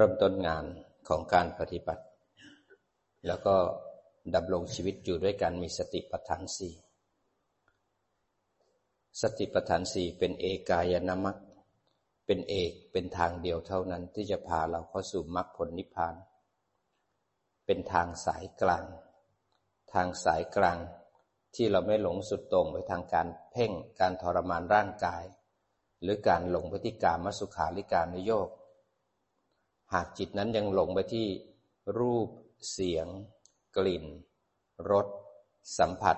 เริ่มต้นงานของการปฏิบัติ แล้วก็ดำรงชีวิตอยู่ด้วยการมีสติปัฏฐานสี่สติปัฏฐานสี่เป็นเอกายนามัคเป็นเอกเป็นทางเดียวเท่านั้นที่จะพาเราเข้าสู่มรรคผลนิพพาน เป็นทางสายกลาง ทางสายกลางที่เราไม่หลงสุดตรงไปทางการเพ่งการทรมานร่างกาย หรือการหลงพฤติกรรมมสุขาริการนโยก หากจิตนั้นยังหลงไปที่รูป เสียง กลิ่น รส สัมผัส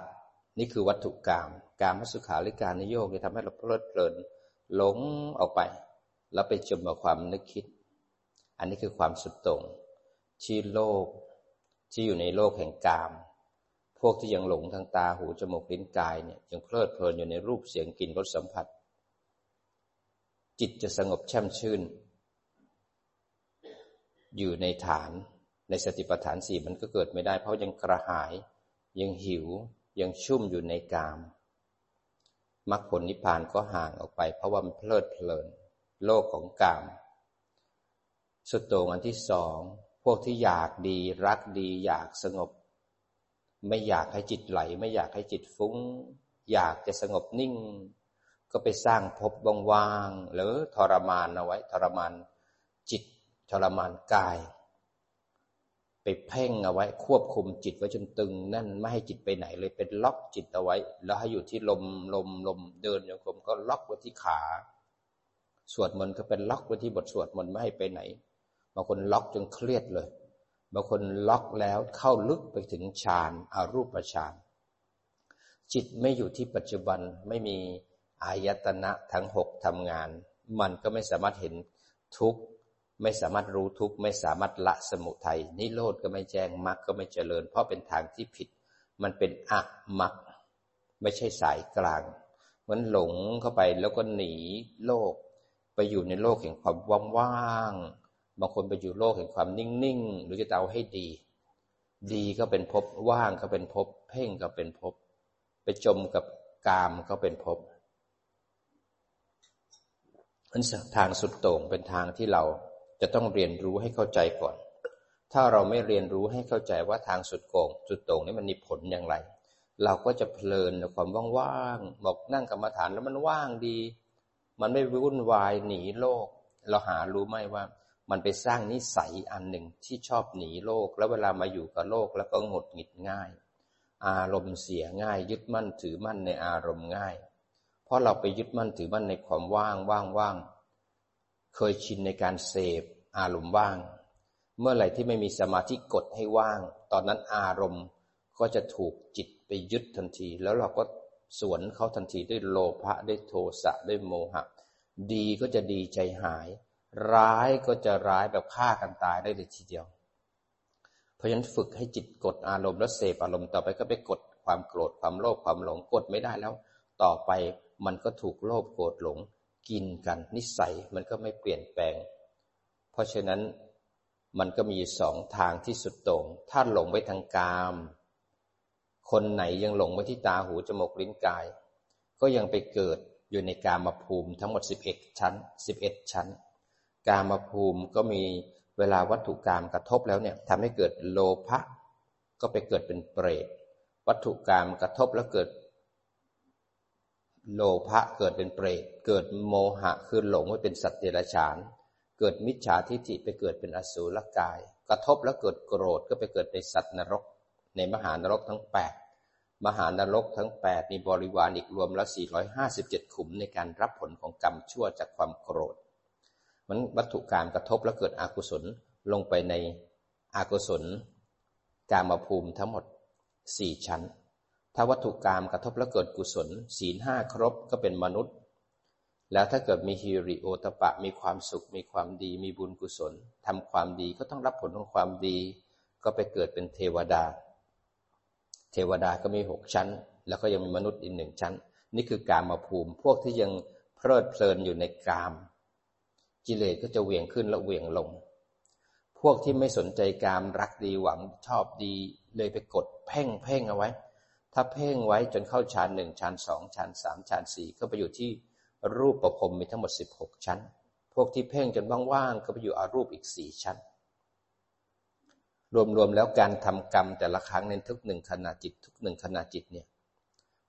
นี่คือวัตถุกรรมการมสุขาหริการนโยกจะทำให้เราเพลิดเพลินหลงออกไป แล้วไปจมกับความนึกคิด อันนี้คือความสุดตรงที่โลกที่อยู่ในโลกแห่งกามพวกที่ยังหลงทางตาหูจมูกลิ้นกายเนี่ยยังเพลิดเพลินอยู่ในรูปเสียงกลิ่นรสสัมผัส จิตจะสงบแช่มชื่น อยู่ในฐานในสติปัฏฐานสี่มันก็เกิดไม่ได้ เพราะยังกระหาย ยังหิว ยังชุ่มอยู่ในกามมรรคผลนิพพานก็ห่างออกไป เพราะว่ามันเพลิดเพลิน โลกของกาม สุดโต่งอันที่สอง พวกที่อยากดีรักดี อยากสงบ ไม่อยากให้จิตไหล ไม่อยากให้จิตฟุ้ง อยากจะสงบนิ่ง ก็ไปสร้างภพว่างๆหรือทรมานเอาไว้ ทรมานจิต ทรมานกาย ไปเพ่งเอาไว้ควบคุมจิตไว้จนตึงนั่นไม่ให้จิตไปไหนเลยเป็นล็อกจิตเอาไว้ แล้วให้อยู่ที่ลมลมลมเดินโยกมก็ล็อกไว้ที่ขาสวดมนต์ก็เป็นล็อกไว้ที่บทสวดมนต์ไม่ให้ไปไหนบางคนล็อกจนเครียดเลยบางคนล็อกแล้วเข้าลึกไปถึงฌานอารูปฌานจิตไม่อยู่ที่ปัจจุบันไม่มีอายตนะทั้งหกทำงาน มันก็ไม่สามารถเห็นทุก ไม่สามารถรู้ทุกข์ไม่สามารถละสมุทัยนิโรธก็ไม่แจ้งมรรคก็ไม่เจริญ เพราะเป็นทางที่ผิด มันเป็นอะมรรคไม่ใช่สายกลางมันหลงเข้าไปแล้วก็หนีโลก ไปอยู่ในโลกแห่งความว่างๆบางคนไปอยู่โลกแห่งความนิ่งๆหรือจะเอาให้ดี ดีก็เป็นภพว่างก็เป็นภพเพ่งก็เป็นภพไปจมกับกามก็เป็นภพนั้นทางสุดโต่งเป็นทางที่เรา จะต้องเรียนรู้ให้เข้าใจก่อน ถ้าเราไม่เรียนรู้ให้เข้าใจว่าทางสุดโก่งสุดโต่งนี้มันมีผลอย่างไร เราก็จะเพลินในความว่างๆบอกนั่งกรรมฐานแล้วมันว่างดี มันไม่วุ่นวายหนีโลก เราหารู้ไหมว่า มันไปสร้างนิสัยอันหนึ่งที่ชอบหนีโลก แล้วเวลามาอยู่กับโลกแล้วก็หงดหงิดง่าย อารมณ์เสียง่าย ยึดมั่นถือมั่นในอารมณ์ง่าย เพราะเราไปยึดมั่นถือมั่นในความว่างว่างว่าง เคยชินในการเสพอารมณ์ว่าง เมื่อไหร่ที่ไม่มีสมาธิกดให้ว่าง ตอนนั้นอารมณ์ก็จะถูกจิตไปยึดทันที แล้วเราก็สวนเขาทันทีด้วยโลภะด้วยโทสะด้วยโมหะ ดีก็จะดีใจหาย ร้ายก็จะร้ายแบบฆ่ากันตายได้เลยทีเดียว เพราะฉะนั้นฝึกให้จิตกดอารมณ์แล้วเสพอารมณ์ต่อไปก็ไปกดความโกรธความโลภความหลงกดไม่ได้แล้ว ต่อไปมันก็ถูกโลภโกรธหลง กินกัน นิสัยมันก็ไม่เปลี่ยนแปลง เพราะฉะนั้นมันก็มีสองทางที่สุดโต่งถ้าหลงไปทางกาม คนไหนยังหลงไปที่ตาหูจมูกลิ้นกาย ก็ยังไปเกิดอยู่ในกามภูมิทั้งหมด 11 ชั้น 11 ชั้น กามภูมิก็มีเวลาวัตถุกรรมกระทบแล้วเนี่ยทำให้เกิดโลภะก็ไปเกิดเป็นเปรตวัตถุกรรมกระทบแล้วเกิด โลภะเกิดเป็นเปรตเกิดโมหะคือหลงว่าเป็นสัตว์เดรัจฉาน เกิดมิจฉาทิฏฐิไปเกิดเป็นอสูรกาย กระทบแล้วเกิดโกรธก็ไปเกิดในสัตว์นรก ในมหานรกทั้ง 8 มหานรกทั้ง 8 มีบริวารอีกรวมแล้ว 457 ขุมในการรับผลของกรรมชั่วจากความโกรธ มันวัตถุการกระทบแล้วเกิดอกุศลลงไปในอกุศลกามภูมิทั้งหมด 4 ชั้น ถ้าวัตถุกรรมกระทบแล้วเกิดกุศล ศีลห้าครบก็เป็นมนุษย์ แล้วถ้าเกิดมีฮิริโอตปะมีความสุข มีความดีมีบุญกุศลทำความดีก็ต้องรับผลของความดี ก็ไปเกิดเป็นเทวดา เทวดาก็มีหกชั้น แล้วก็ยังมีมนุษย์อีกหนึ่งชั้น นี่คือกามมาภูมิ พวกที่ยังเพลิดเพลินอยู่ในกาม กิเลสก็จะเหวี่ยงขึ้นและเหวี่ยงลง พวกที่ไม่สนใจกามรักดีหวังชอบดีเลยไปกดเพ่งเพ่งเอาไว้ ถ้าเพ่งไว้จนเข้าฌานหนึ่งฌานสองฌานสามฌานสี่ก็ไปอยู่ที่รูปประพรมมีทั้งหมดสิบหกชั้น พวกที่เพ่งจนว่างๆก็ไปอยู่อารูปอีกสี่ชั้น รวมๆแล้วการทำกรรมแต่ละครั้งในทุกหนึ่งขณะจิต ทุกหนึ่งขณะจิตเนี่ย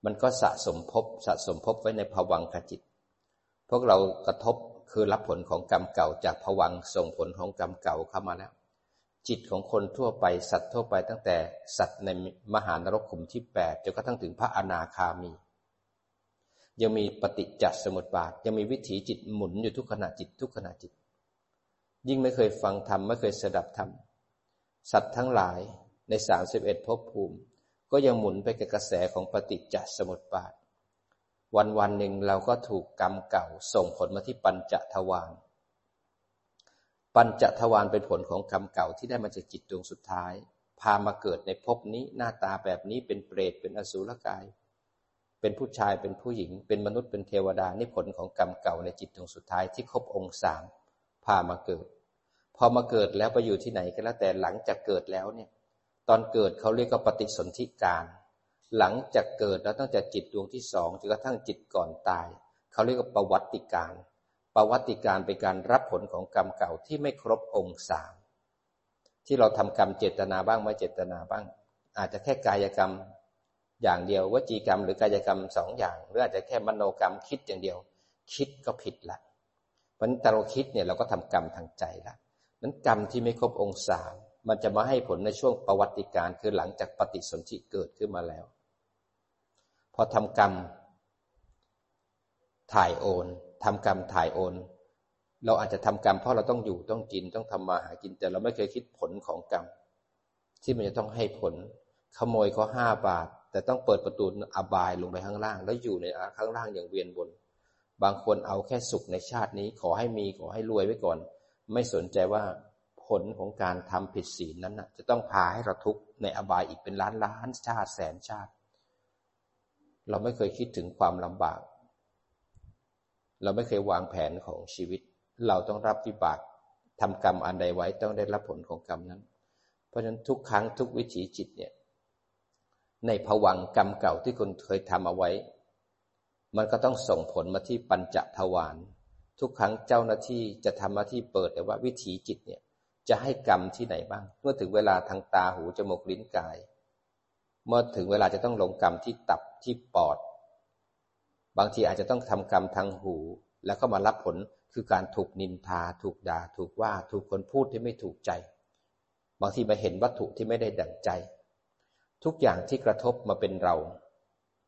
มันก็สะสมภพสะสมภพไว้ในภวังคจิต พวกเรากระทบคือรับผลของกรรมเก่าจากภวังส่งผลของกรรมเก่าเข้ามาแล้ว จิตของคนทั่วไปสัตว์ทั่วไปตั้งแต่สัตว์ในมหานรกขุมที่แปดจนกระทั่งถึงพระอนาคามี ยังมีปฏิจจสมุปบาท ยังมีวิถีจิตหมุนอยู่ทุกขณะจิตทุกขณะจิต ยิ่งไม่เคยฟังธรรมไม่เคยสดับธรรมสัตว์ทั้งหลายในสามสิบเอ็ดภพภูมิ ก็ยังหมุนไปกับกระแสของปฏิจจสมุปบาท วันวันหนึ่งเราก็ถูกกรรมเก่าส่งผลมาที่ปัญจทวาร ปัญจทวารเป็นผลของกรรมเก่าที่ได้มาจากจิตดวงสุดท้าย พามาเกิดในภพนี้หน้าตาแบบนี้เป็นเปรตเป็นอสุรกาย เป็นผู้ชายเป็นผู้หญิง เป็นมนุษย์เป็นเทวดานี่ผลของกรรมเก่าในจิตดวงสุดท้ายที่ครบองค์สามพามาเกิด พอมาเกิดแล้วไปอยู่ที่ไหนก็แล้วแต่หลังจากเกิดแล้วเนี่ย ตอนเกิดเขาเรียกว่าปฏิสนธิการ หลังจากเกิดแล้วตั้งแต่จิตดวงที่สองจนกระทั่งจิตก่อนตาย เขาเรียกว่าประวัติการ ประวัติการเป็นการรับผลของกรรมเก่าที่ไม่ครบองค์สามที่เราทำกรรมเจตนาบ้างไม่เจตนาบ้าง อาจจะแค่กายกรรมอย่างเดียววจีกรรม หรือกายกรรมสองอย่าง หรืออาจจะแค่มโนกรรมคิดอย่างเดียว คิดก็ผิดละเพราะแต่เราคิดเนี่ยเราก็ทำกรรมทางใจละนั้นกรรมที่ไม่ครบองค์สามมันจะมาให้ผลในช่วงประวัติการคือหลังจากปฏิสนธิเกิดขึ้นมาแล้ว พอทำกรรมถ่ายโอน ทำกรรมถ่ายโอน เราอาจจะทำกรรมเพราะเราต้องอยู่ต้องกินต้องทำมาหากิน แต่เราไม่เคยคิดผลของกรรมที่มันจะต้องให้ผล ขโมยเขาห้าบาท แต่ต้องเปิดประตูอบายลงไปข้างล่าง แล้วอยู่ในข้างล่างอย่างเวียนวนบางคนเอาแค่สุขในชาตินี้ ขอให้มีขอให้รวยไว้ก่อน ไม่สนใจว่าผลของการทำผิดศีลนั้นนะจะต้องพาให้เราทุกข์ในอบายอีกเป็นล้านล้านชาติแสนชาติ เราไม่เคยคิดถึงความลำบาก เราไม่เคยวางแผนของชีวิต เราต้องรับวิบากทำกรรมอันใดไว้ต้องได้รับผลของกรรมนั้น เพราะฉะนั้นทุกครั้งทุกวิถีจิตเนี่ย ในผวังกรรมเก่าที่คุณเคยทำเอาไว้ มันก็ต้องส่งผลมาที่ปัญจทวารทุกครั้งเจ้าหน้าที่จะทำหน้าที่เปิดแต่ว่าวิถีจิตเนี่ย จะให้กรรมที่ไหนบ้าง เมื่อถึงเวลาทางตาหูจมูกลิ้นกาย เมื่อถึงเวลาจะต้องลงกรรมที่ตับที่ปอด บางทีอาจจะต้องทำกรรมทางหู แล้วก็มารับผลคือการถูกนินทา ถูกด่า ถูกว่าถูกคนพูดที่ไม่ถูกใจ บางทีมาเห็นวัตถุที่ไม่ได้ดั่งใจ ทุกอย่างที่กระทบมาเป็นเรา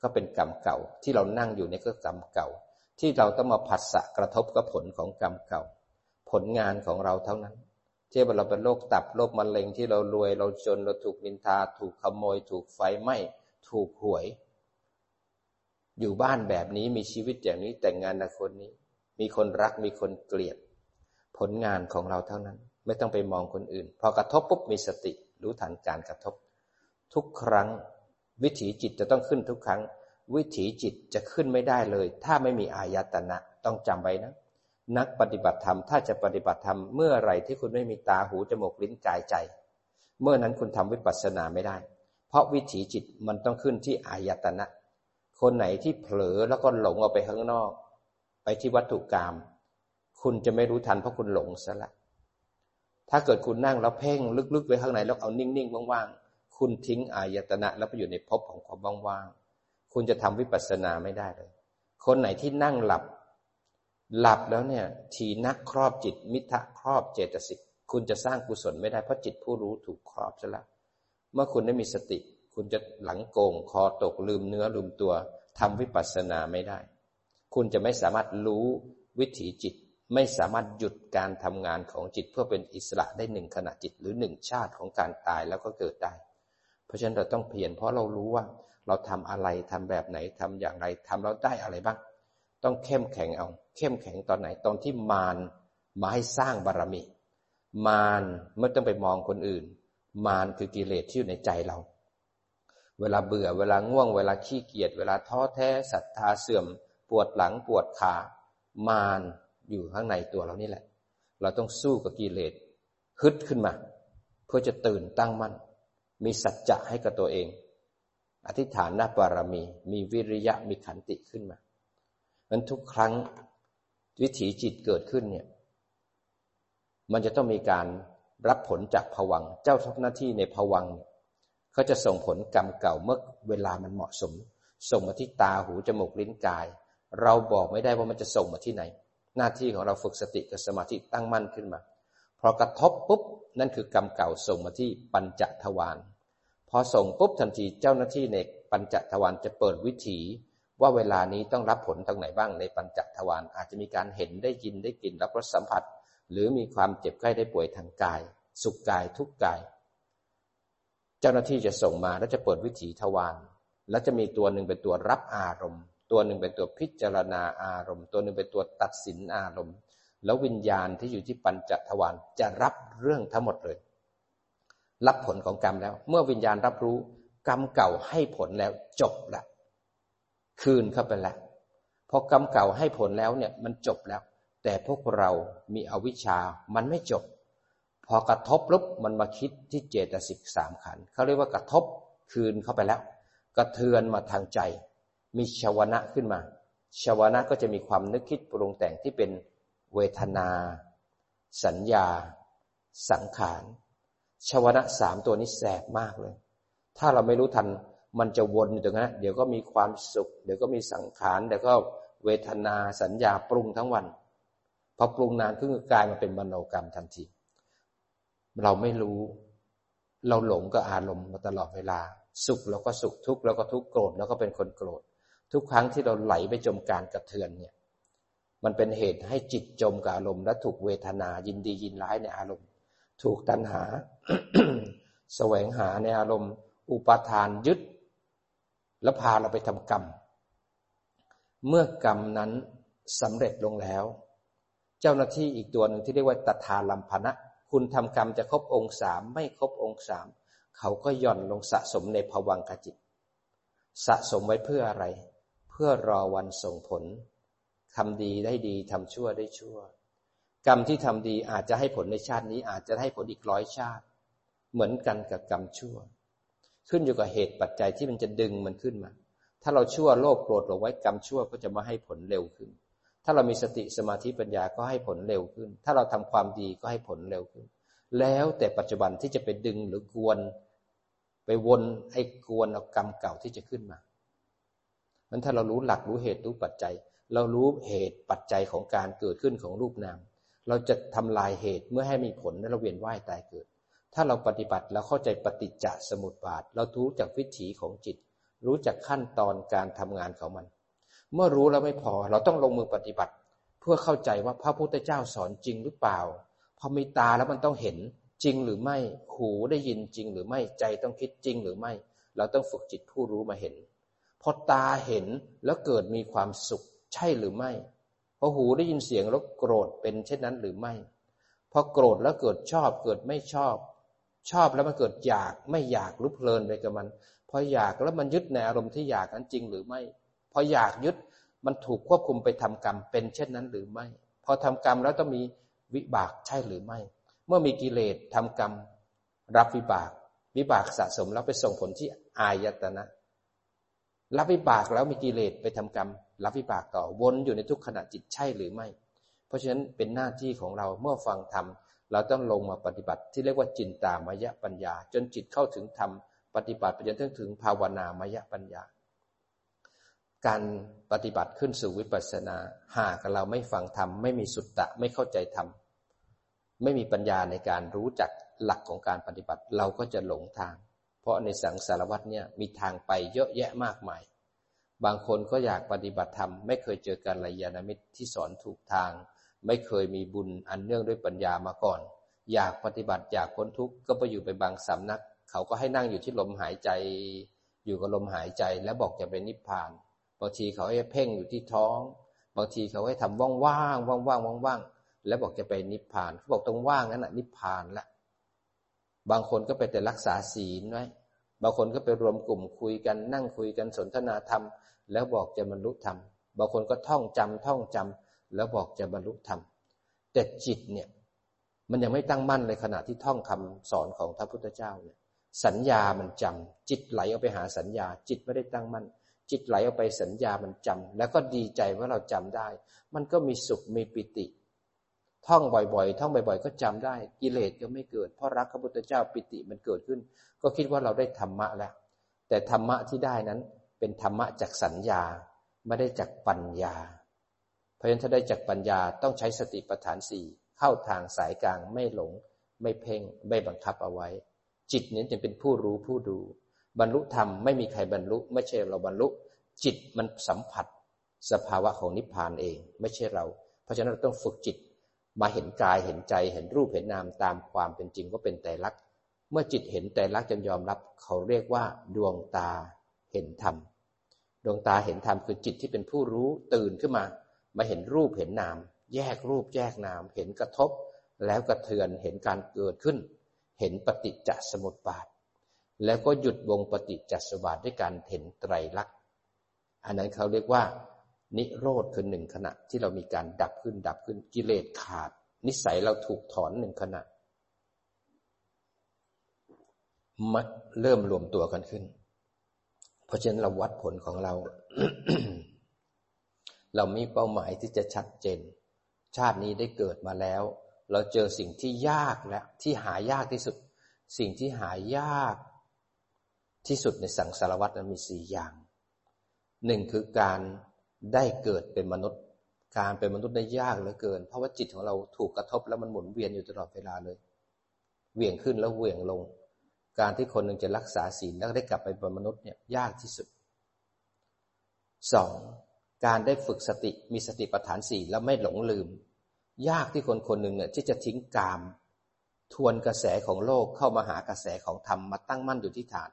ก็เป็นกรรมเก่าที่เรานั่งอยู่ในก็กรรมเก่า ที่เราต้องมาผัสสะกระทบกับผลของกรรมเก่า ผลงานของเราเท่านั้นที่เราเป็นโรคตับโรคมะเร็งที่เรารวยเราจนเราถูกนินทา ถูกขโมย ถูกไฟไหม้ถูกหวย อยู่บ้านแบบนี้มีชีวิตอย่างนี้แต่งงานกับคนนี้ มีคนรักมีคนเกลียด ผลงานของเราเท่านั้น ไม่ต้องไปมองคนอื่น พอกระทบปุ๊บมีสติ รู้ทันการกระทบ ทุกครั้ง วิถีจิตจะต้องขึ้นทุกครั้ง วิถีจิตจะขึ้นไม่ได้เลย ถ้าไม่มีอายตนะต้องจำไว้นะ นักปฏิบัติธรรมถ้าจะปฏิบัติธรรมเมื่อไรที่คุณไม่มีตาหูจมูกลิ้นกายใจ เมื่อนั้นคุณทำวิปัสสนาไม่ได้ เพราะวิถีจิตมันต้องขึ้นที่อายตนะ คนไหนที่เผลอแล้วก็หลงออกไปข้างนอก ไปที่วัตถุกรรมคุณจะไม่รู้ทันเพราะคุณหลงซะละ ถ้าเกิดคุณนั่งแล้วเพ่งลึกๆไปข้างในแล้วเอานิ่งๆว่างๆ คุณทิ้งอายตนะแล้วไปอยู่ในภพของความว่างๆ คุณจะทำวิปัสสนาไม่ได้เลย คนไหนที่นั่งหลับ หลับแล้วเนี่ย ทีนักครอบจิตมิทะครอบเจตสิก คุณจะสร้างกุศลไม่ได้เพราะจิตผู้รู้ถูกครอบซะล้วเมื่อคุณได้มีสติ คุณจะหลังโกงคอตกลืมเนื้อลืมตัวทำวิปัสสนาไม่ได้ คุณจะไม่สามารถรู้วิถีจิต ไม่สามารถหยุดการทำงานของจิตเพื่อเป็นอิสระได้หนึ่งขณะจิตหรือหนึ่งชาติของการตายแล้วก็เกิดได้ เพราะฉะนั้นเราต้องเพียรเพราะเรารู้ว่า เราทำอะไรทำแบบไหนทำอย่างไรทำแล้วได้อะไรบ้าง ต้องเข้มแข็งเอา เข้มแข็งตอนไหนตอนที่มารมาให้สร้างบารมี มารไม่ต้องไปมองคนอื่น มารคือกิเลสที่อยู่ในใจเรา เวลาเบื่อเวลาง่วง เวลาขี้เกียจเวลาท้อแท้ศรัทธาเสื่อม ปวดหลังปวดขามารอยู่ข้างในตัวเรานี่แหละ เราต้องสู้กับกิเลสฮึดขึ้นมา เพื่อจะตื่นตั้งมั่น มีสัจจะให้กับตัวเอง อธิษฐานหน้าบารมี มีวิริยะมีขันติขึ้นมามันทุกครั้งวิถีจิตเกิดขึ้นเนี่ย มันจะต้องมีการรับผลจากผวัง เจ้าทุกหน้าที่ในผวังเขาจะส่งผลกรรมเก่าเมื่อเวลามันเหมาะสม ส่งมาที่ตาหูจมูกลิ้นกาย เราบอกไม่ได้ว่ามันจะส่งมาที่ไหน หน้าที่ของเราฝึกสติกับสมาธิตั้งมั่นขึ้นมาพอกระทบปุ๊บนั่นคือกรรมเก่าส่งมาที่ปัญจทวารพอส่งปุ๊บทันทีเจ้าหน้าที่ในปัญจทวารจะเปิดวิถี ว่าเวลานี้ต้องรับผลทางไหนบ้างในปัญจทวารอาจจะมีการเห็นได้ยินได้กลิ่นรับรสสัมผัส หรือมีความเจ็บไข้ได้ป่วยทางกาย สุขกายทุกกาย เจ้าหน้าที่จะส่งมาแล้วจะเปิดวิถีทวารแล้วจะมีตัวหนึ่งเป็นตัวรับอารมณ์ ตัวหนึ่งเป็นตัวพิจารณาอารมณ์ ตัวหนึ่งเป็นตัวตัดสินอารมณ์ แล้ววิญญาณที่อยู่ที่ปัญจทวารจะรับเรื่องทั้งหมดเลย รับผลของกรรมแล้ว เมื่อวิญญาณรับรู้กรรมเก่าให้ผลแล้วจบละคืนเข้าไปแล้วพอกรรมเก่าให้ผลแล้วเนี่ยมันจบแล้ว แต่พวกเรามีอวิชชามันไม่จบ พอกระทบลุบมันมาคิดที่เจตสิกสามขันเขาเรียกว่ากระทบคืนเข้าไปแล้ว กระเทือนมาทางใจ มีชวนะขึ้นมาชวนะก็จะมีความนึกคิดปรุงแต่งที่เป็นเวทนา สัญญา สังขารชวนะสามตัวนี้แสบมากเลย ถ้าเราไม่รู้ทันมันจะวนอยู่ตรงนั้นเดี๋ยวก็มีความสุข เดี๋ยวก็มีสังขารเดี๋ยวก็เวทนาสัญญาปรุงทั้งวัน พอปรุงนานก็กลายมาเป็นมโนกรรมทันที เราไม่รู้ เราหลงก็อารมณ์มาตลอดเวลา สุขเราก็สุขทุกข์เราก็ทุกข์โกรธเราก็เป็นคนโกรธ ทุกครั้งที่เราไหลไปจมการกระเทือนเนี่ย มันเป็นเหตุให้จิตจมกับอารมณ์ และถูกเวทนายินดียินร้ายในอารมณ์ ถูกตัณหา แสวงหาในอารมณ์ อุปาทานยึด แล้วพาเราไปทำกรรม เมื่อกรรมนั้นสำเร็จลงแล้ว เจ้าหน้าที่อีกตัวหนึ่งที่เรียกว่าตถาลัมพนะ คุณทำกรรมจะครบองค์สามไม่ครบองค์สามเขาก็ย่อนลงสะสมในภวังคจิต สะสมไว้เพื่ออะไร เพื่อรอวันส่งผลทำดีได้ดีทำชั่วได้ชั่ว กรรมที่ทำดีอาจจะให้ผลในชาตินี้ อาจจะให้ผลอีกร้อยชาติ เหมือนกันกับกรรมชั่ว ขึ้นอยู่กับเหตุปัจจัยที่มันจะดึงมันขึ้นมา ถ้าเราชั่วโลภโกรธเอาไว้กรรมชั่วก็จะมาให้ผลเร็วขึ้น ถ้าเรามีสติสมาธิปัญญาก็ให้ผลเร็วขึ้น ถ้าเราทำความดีก็ให้ผลเร็วขึ้น แล้วแต่ปัจจุบันที่จะไปดึงหรือกวน ไปวนไอ้กวนเอากรรมเก่าที่จะขึ้นมามันถ้าเรารู้หลักรู้เหตุรู้ปัจจัย เรารู้เหตุปัจจัยของการเกิดขึ้นของรูปนาม เราจะทำลายเหตุเมื่อให้มีผลและเราเวียนว่ายตายเกิด ถ้าเราปฏิบัติแล้วเข้าใจปฏิจจสมุปบาท เรารู้จักวิถีของจิต รู้จักขั้นตอนการทำงานของมัน เมื่อรู้แล้วไม่พอ เราต้องลงมือปฏิบัติ เพื่อเข้าใจว่าพระพุทธเจ้าสอนจริงหรือเปล่า พอมีตาแล้วมันต้องเห็นจริงหรือไม่ หูได้ยินจริงหรือไม่ ใจต้องคิดจริงหรือไม่ เราต้องฝึกจิตผู้รู้มาเห็น พอตาเห็นแล้วเกิดมีความสุขใช่หรือไม่ พอหูได้ยินเสียงแล้วโกรธเป็นเช่นนั้นหรือไม่ พอโกรธแล้วเกิดชอบเกิดไม่ชอบ ชอบแล้วมันเกิดอยากไม่อยากรู้เพลินไปกับมัน พออยากแล้วมันยึดในอารมณ์ที่อยากนั้นจริงหรือไม่ พออยากยึดมันถูกควบคุมไปทำกรรมเป็นเช่นนั้นหรือไม่ พอทำกรรมแล้วต้องมีวิบากใช่หรือไม่ เมื่อมีกิเลสทำกรรม รับวิบาก วิบากสะสมแล้วไปส่งผลที่อายตนะ รับวิบากแล้วมีกิเลสไปทำกรรม รับวิบากต่อวนอยู่ในทุกขณะจิตใช่หรือไม่ เพราะฉะนั้นเป็นหน้าที่ของเราเมื่อฟังธรรมเราต้องลงมาปฏิบัติที่เรียกว่าจินตามยะปัญญา จนจิตเข้าถึงธรรมปฏิบัติไปจนถึงถึงภาวนามยะปัญญา การปฏิบัติขึ้นสู่วิปัสสนา หากเราไม่ฟังธรรมไม่มีสุตตะไม่เข้าใจธรรมไม่มีปัญญาในการรู้จักหลักของการปฏิบัติ เราก็จะหลงทาง เพราะในสังสารวัตเนี่ยมีทางไปเยอะแยะมากมาย บางคนก็อยากปฏิบัติธรรมไม่เคยเจอการลยานามิตรที่สอนถูกทาง ไม่เคยมีบุญอันเนื่องด้วยปัญญามาก่อน อยากปฏิบัติอยากพ้นทุกข์ก็ไปอยู่ไปบางสำนัก เขาก็ให้นั่งอยู่ที่ลมหายใจ อยู่กับลมหายใจ แล้วบอกจะเป็นนิพพานางทีเขาให้เพ่งอยู่ที่ท้อง บางทีเขาให้ทำว่างว่างว่างว่างว่างว่างแล้วบอกจะไปนิพพานเขาบอกตรงว่างนั้นน่ะนิพพานละบางคนก็ไปแต่รักษาศีลไว้บางคนก็ไปรวมกลุ่มคุยกันนั่งคุยกันสนทนาธรรม แล้วบอกจะบรรลุธรรม บางคนก็ท่องจำท่องจำแล้วบอกจะบรรลุธรรม แต่จิตเนี่ยมันยังไม่ตั้งมั่นในขณะที่ท่องคำสอนของพระพุทธเจ้าเนี่ยสัญญามันจำจิตไหลเอาไปหาสัญญา จิตไม่ได้ตั้งมั่น จิตไหลเอาไปสัญญามันจำแล้วก็ดีใจว่าเราจำได้ มันก็มีสุขมีปิติ ท่องบ่อยๆ ท่องบ่อยๆ ก็จำได้ กิเลสก็ไม่เกิด เพราะรักพระพุทธเจ้าปิติมันเกิดขึ้น ก็คิดว่าเราได้ธรรมะแล้ว แต่ธรรมะที่ได้นั้นเป็นธรรมะจากสัญญาไม่ได้จากปัญญา เพราะฉะนั้นถ้าได้จากปัญญาต้องใช้สติปัฏฐานสี่เข้าทางสายกลางไม่หลง ไม่เพ่งไม่บังคับเอาไว้ จิตนี้จึงเป็นผู้รู้ผู้ดูบรรลุธรรมไม่มีใครบรรลุ ไม่ใช่เราบรรลุ จิตมันสัมผัสสภาวะของนิพพานเอง ไม่ใช่เรา เพราะฉะนั้นเราต้องฝึกจิตมาเห็นกายเห็นใจเห็นรูปเห็นนามตามความเป็นจริงว่าเป็นแต่ลักษณ์เมื่อจิตเห็นแต่ลักษณ์จนยอมรับ เขาเรียกว่าดวงตาเห็นธรรมดวงตาเห็นธรรมคือจิตที่เป็นผู้รู้ตื่นขึ้นมา มาเห็นรูปเห็นนาม แยกรูปแยกนาม เห็นกระทบ แล้วกระเทือนเห็นการเกิดขึ้น เห็นปฏิจจสมุปบาท แล้วก็หยุดวงปฏิจจสมุปบาทด้วยการเห็นไตรลักษณ์ อันนั้นเขาเรียกว่า นิโรธคือหนึ่งขณะที่เรามีการดับขึ้นดับขึ้นกิเลสขาด นิสัยเราถูกถอนหนึ่งขณะมัดเริ่มรวมตัวกันขึ้น เพราะฉะนั้นเราวัดผลของเรา เรามีเป้าหมายที่จะชัดเจน ชาตินี้ได้เกิดมาแล้ว เราเจอสิ่งที่ยากและที่หายากที่สุด สิ่งที่หายากที่สุดในสังสารวัตรนั้นมีสี่อย่าง หนึ่งคือการได้เกิดเป็นมนุษย์ การเป็นมนุษย์ได้ยากเหลือเกิน เพราะว่าจิตของเราถูกกระทบแล้วมันหมุนเวียนอยู่ตลอดเวลาเลยเวียงขึ้นแล้วเวียงลง การที่คนหนึ่งจะรักษาศีลแล้วได้กลับไปเป็นมนุษย์เนี่ยยากที่สุดสองการได้ฝึกสติมีสติปัฏฐานสี่แล้วไม่หลงลืม ยากที่คนคนหนึ่งเนี่ยที่จะทิ้งกาม ทวนกระแสของโลกเข้ามาหากระแสของธรรมมาตั้งมั่นอยู่ที่ฐาน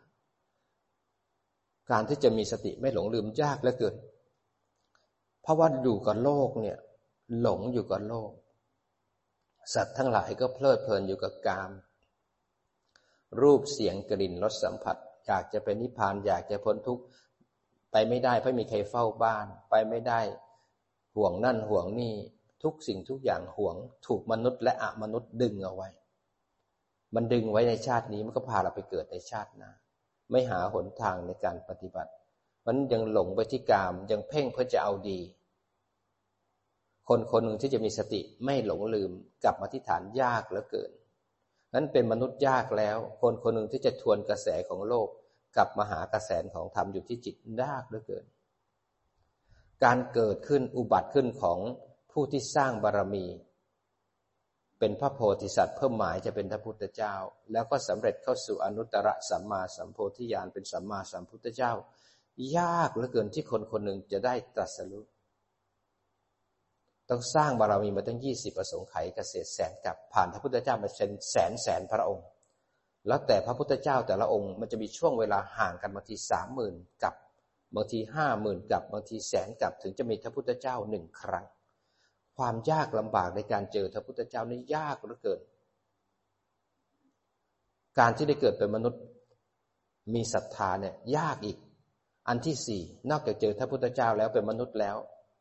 การที่จะมีสติไม่หลงลืมยากเหลือเกิน เพราะว่าอยู่กับโลกเนี่ย หลงอยู่กับโลก สัตว์ทั้งหลายก็เพลิดเพลินอยู่กับกาม รูปเสียงกลิ่นรสสัมผัส อยากจะเป็นนิพพานอยากจะพ้นทุกข์ไปไม่ได้เพราะมีใครเฝ้าบ้าน ไปไม่ได้ ห่วงนั่นห่วงนี่ทุกสิ่งทุกอย่างห่วง ถูกมนุษย์และอมนุษย์ดึงเอาไว้ มันดึงไว้ในชาตินี้มันก็พาเราไปเกิดในชาติหน้า ไม่หาหนทางในการปฏิบัติมันยังหลงไปที่กาม ยังเพ่งเพื่อจะเอาดี คนคนหนึ่งที่จะมีสติไม่หลงลืมกลับมาที่ฐานยากเหลือเกินนั้นเป็นมนุษย์ยากแล้ว คนคนหนึ่งที่จะทวนกระแสของโลกกลับมาหากระแสของธรรมอยู่ที่จิตยากเหลือเกิน การเกิดขึ้นอุบัติขึ้นของผู้ที่สร้างบารรมี เป็นพระโพธิสัตว์เพิ่มหมายจะเป็นพระพุทธเจ้า แล้วก็สำเร็จเข้าสู่อนุตตรสัมมาสัมโพธิญาณเป็นสัมมาสัมพุทธเจ้า ยากเหลือเกินที่คนคนหนึ่งจะได้ตรัสรู้ต้องสร้างบารมีมาตั้งยี่สิบประสงค์ไขเกษตรแสนกับผ่านพระพุทธเจ้ามาเป็นแสนแสนพระองค์ แล้วแต่พระพุทธเจ้าแต่ละองค์มันจะมีช่วงเวลาห่างกันบางทีสามหมื่นกับบางทีห้าหมื่นกับบางทีแสนกับถึงจะมีพระพุทธเจ้าหนึ่งครั้ง ความยากลำบากในการเจอพระพุทธเจ้านี่ยากเหลือเกิน การที่ได้เกิดเป็นมนุษย์มีศรัทธาเนี่ยยากอีก อันที่สี่นอกจากเจอพระพุทธเจ้าแล้วเป็นมนุษย์แล้ว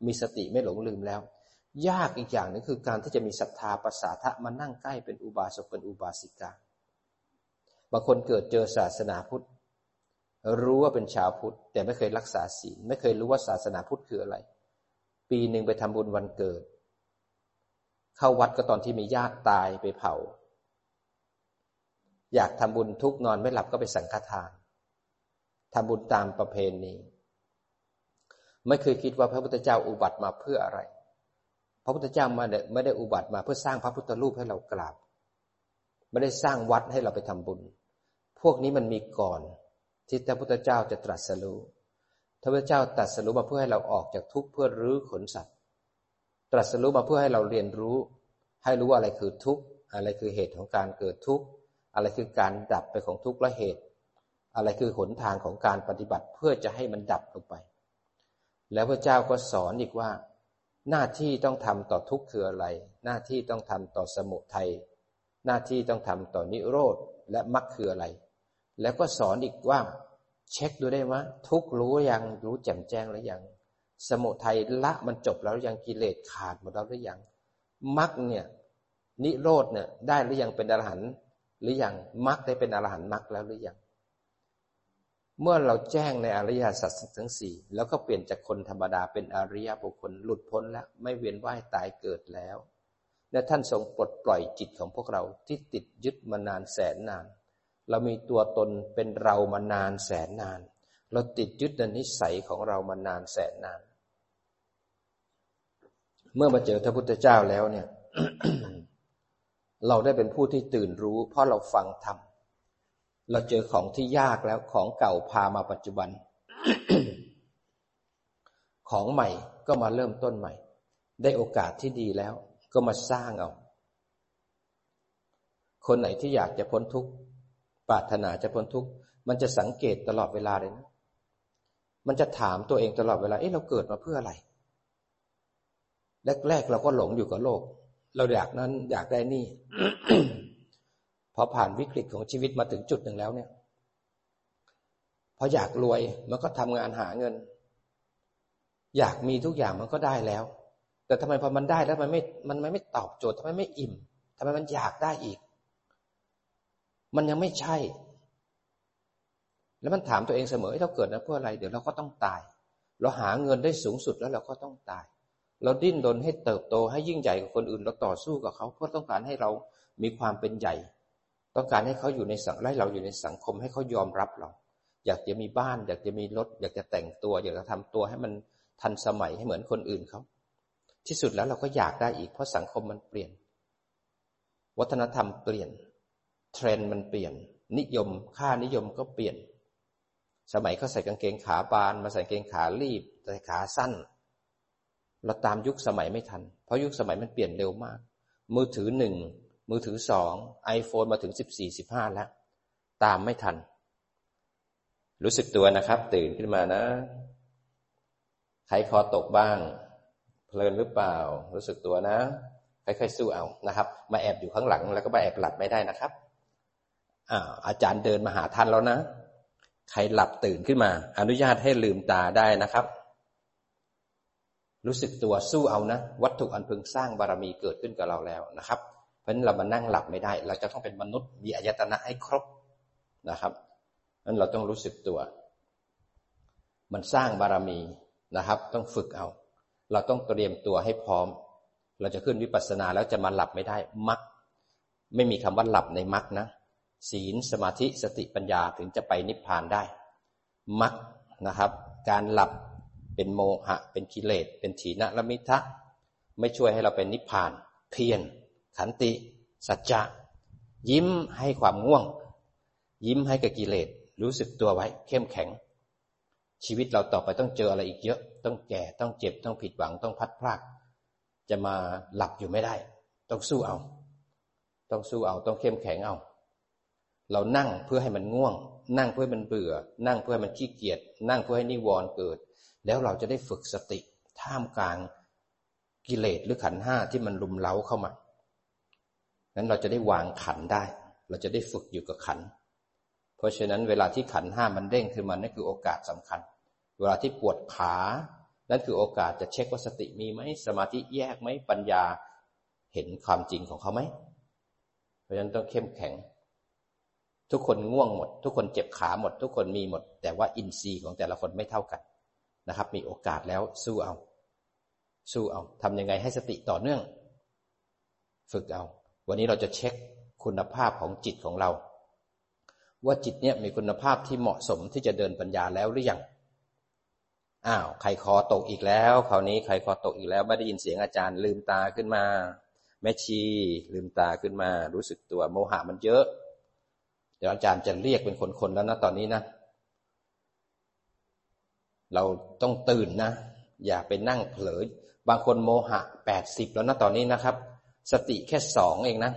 มีสติไม่หลงลืมแล้ว ยากอีกอย่างนึงคือการที่จะมีศรัทธาภาษาทะมานั่งใกล้เป็นอุบาสกเป็นอุบาสิกาบางคนเกิดเจอศาสนาพุทธ รู้ว่าเป็นชาวพุทธ แต่ไม่เคยรักษาศีลไม่เคยรู้ว่าศาสนาพุทธคืออะไร ปีหนึ่งไปทำบุญวันเกิด เข้าวัดก็ตอนที่มีญาติตายไปเผา อยากทำบุญทุกนอนไม่หลับก็ไปสังฆทานทำบุญตามประเพณีไม่เคยคิดว่าพระพุทธเจ้าอุบัติมาเพื่ออะไร พระพุทธเจ้ามาไม่ได้อุบัติมาเพื่อสร้างพระพุทธรูปให้เรากราบ ไม่ได้สร้างวัดให้เราไปทำบุญ พวกนี้มันมีก่อนที่พระพุทธเจ้าจะตรัสรู้พระพุทธเจ้าตรัสรู้มาเพื่อให้เราออกจากทุกข์เพื่อรื้อขนสัตว์ ตรัสรู้มาเพื่อให้เราเรียนรู้ ให้รู้ว่าอะไรคือทุกข์อะไรคือเหตุของการเกิดทุกข์อะไรคือการดับไปของทุกข์และเหตุ อะไรคือหนทางของการปฏิบัติเพื่อจะให้มันดับลงไป แล้วพระเจ้าก็สอนอีกว่า หน้าที่ต้องทำต่อทุกข์คืออะไร หน้าที่ต้องทำต่อสมุทัยหน้าที่ต้องทำต่อนิโรธและมรรคคืออะไร แล้วก็สอนอีกว่า เช็คดูได้ว่าทุกรู้ยังรู้แจ่มแจ้งแล้วยัง สมุทัยละมันจบแล้วยังกิเลสขาดหมดแล้วหรือยังมรรคเนี่ยนิโรธเนี่ยได้หรือยังเป็นอรหันต์หรือยังมรรคได้เป็นอรหันต์มรรคแล้วหรือยังเมื่อเราแจ้งในอริยสัจทั้งสี่แล้วก็เปลี่ยนจากคนธรรมดาเป็นอริยบุคคลหลุดพ้นแล้วไม่เวียนว่ายตายเกิดแล้ว และท่านทรงปลดปล่อยจิตของพวกเราที่ติดยึดมานานแสนนาน เรามีตัวตนเป็นเรามานานแสนนาน เราติดยึดในนิสัยของเรามานานแสนนาน เมื่อมาเจอพระพุทธเจ้าแล้วเนี่ย เราได้เป็นผู้ที่ตื่นรู้ เพราะเราฟังธรรมเราเจอของที่ยากแล้วของเก่าพามาปัจจุบัน ของใหม่ก็มาเริ่มต้นใหม่ ได้โอกาสที่ดีแล้ว ก็มาสร้างเอา คนไหนที่อยากจะพ้นทุกข์ปรารถนาจะพ้นทุกข์มันจะสังเกตตลอดเวลาเลยนะ มันจะถามตัวเองตลอดเวลา เอ๊ะเราเกิดมาเพื่ออะไร แรกๆเราก็หลงอยู่กับโลก เราอยากนั้นอยากได้นี่ พอผ่านวิกฤตของชีวิตมาถึงจุดหนึ่งแล้วเนี่ย พออยากรวยมันก็ทำงานหาเงิน อยากมีทุกอย่างมันก็ได้แล้ว แต่ทำไมพอมันได้แล้วมันไม่ มันไม่ตอบโจทย์ทำไมไม่อิ่มทำไมมันอยากได้อีก มันยังไม่ใช่ แล้วมันถามตัวเองเสมอเราเกิดนะเพื่ออะไร เดี๋ยวเราก็ต้องตาย เราหาเงินได้สูงสุดแล้วเราก็ต้องตาย เราดิ้นรนให้เติบโตให้ยิ่งใหญ่กว่าคนอื่นเราต่อสู้กับเขา เพื่อต้องการให้เรามีความเป็นใหญ่ ต้องการให้เขาอยู่ในสังไล่เราอยู่ในสังคมให้เขายอมรับเรา อยากจะมีบ้าน อยากจะมีรถ อยากจะแต่งตัว อยากจะทำตัวให้มันทันสมัยให้เหมือนคนอื่นเขา ที่สุดแล้วเราก็อยากได้อีกเพราะสังคมมันเปลี่ยน วัฒนธรรมเปลี่ยน เทรนด์มันเปลี่ยน นิยมค่านิยมก็เปลี่ยน สมัยเขาใส่กางเกงขาบาน มาใส่กางเกงขาลีบใส่ขาสั้น เราตามยุคสมัยไม่ทัน เพราะยุคสมัยมันเปลี่ยนเร็วมาก มือถือหนึ่งมือถือสองไอโฟนมาถึงสิบสี่สิบห้าแล้ว ตามไม่ทัน รู้สึกตัวนะครับ ตื่นขึ้นมานะ ใครคอตกบ้าง เพลินหรือเปล่า รู้สึกตัวนะ ค่อยๆสู้เอานะครับ มาแอบอยู่ข้างหลัง แล้วก็มาแอบหลับไม่ได้นะครับอ่าอาจารย์เดินมาหาท่านแล้วนะ ใครหลับตื่นขึ้นมา อนุญาตให้ลืมตาได้นะครับ รู้สึกตัวสู้เอานะ วัตถุอันพึงสร้างบารมีเกิดขึ้นกับเราแล้วนะครับ เพราะฉะนั้นเรามานั่งหลับไม่ได้ เราจะต้องเป็นมนุษย์มีอายตนะให้ครบนะครับนั้นเราต้องรู้สึกตัว มันสร้างบารมีนะครับ ต้องฝึกเอา เราต้องเตรียมตัวให้พร้อม เราจะขึ้นวิปัสสนาแล้วจะมาหลับไม่ได้มักไม่มีคำว่าหลับในมักนะศีลสมาธิสติปัญญาถึงจะไปนิพพานได้มักนะครับ การหลับ เป็นโมหะ เป็นกิเลส เป็นถีนละมิทะ ไม่ช่วยให้เราเป็นนิพพาน เพียรขันติ สัจจะ ยิ้มให้ความง่วง ยิ้มให้กับกิเลส รู้สึกตัวไว้ เข้มแข็ง ชีวิตเราต่อไปต้องเจออะไรอีกเยอะ ต้องแก่ ต้องเจ็บ ต้องผิดหวัง ต้องพัดพลาด จะมาหลับอยู่ไม่ได้ ต้องสู้เอา ต้องสู้เอา ต้องเข้มแข็งเอา เรานั่งเพื่อให้มันง่วง นั่งเพื่อให้มันเบื่อ นั่งเพื่อให้มันขี้เกียจ นั่งเพื่อให้นิวรณ์เกิด แล้วเราจะได้ฝึกสติท่ามกลางกิเลสหรือขันห้าที่มันลุมเล้าเข้ามานั้นเราจะได้วางขันได้ เราจะได้ฝึกอยู่กับขัน เพราะฉะนั้นเวลาที่ขันห้ามันเด้งขึ้นมานั่นคือโอกาสสำคัญ เวลาที่ปวดขานั่นคือโอกาสจะเช็คว่าสติมีไหมสมาธิแยกไหมปัญญาเห็นความจริงของเขาไหม เพราะฉะนั้นต้องเข้มแข็ง ทุกคนง่วงหมด ทุกคนเจ็บขาหมด ทุกคนมีหมด แต่ว่าอินทรีย์ของแต่ละคนไม่เท่ากัน นะครับ มีโอกาสแล้วสู้เอา สู้เอาทำยังไงให้สติต่อเนื่อง ฝึกเอา วันนี้เราจะเช็คคุณภาพของจิตของเรา ว่าจิตเนี่ยมีคุณภาพที่เหมาะสมที่จะเดินปัญญาแล้วหรือยังอ้าวใครคอตกอีกแล้ว คราวนี้ใครคอตกอีกแล้วไม่ได้ยินเสียงอาจารย์ลืมตาขึ้นมา แม่ชี ลืมตาขึ้นมา รู้สึกตัวโมหะมันเยอะ เดี๋ยวอาจารย์จะเรียกเป็นคนๆแล้วนะตอนนี้นะ เราต้องตื่นนะ อย่าไปนั่งเผลอ บางคนโมหะแปดสิบแล้วนะตอนนี้นะครับ สติแค่สองเองนะ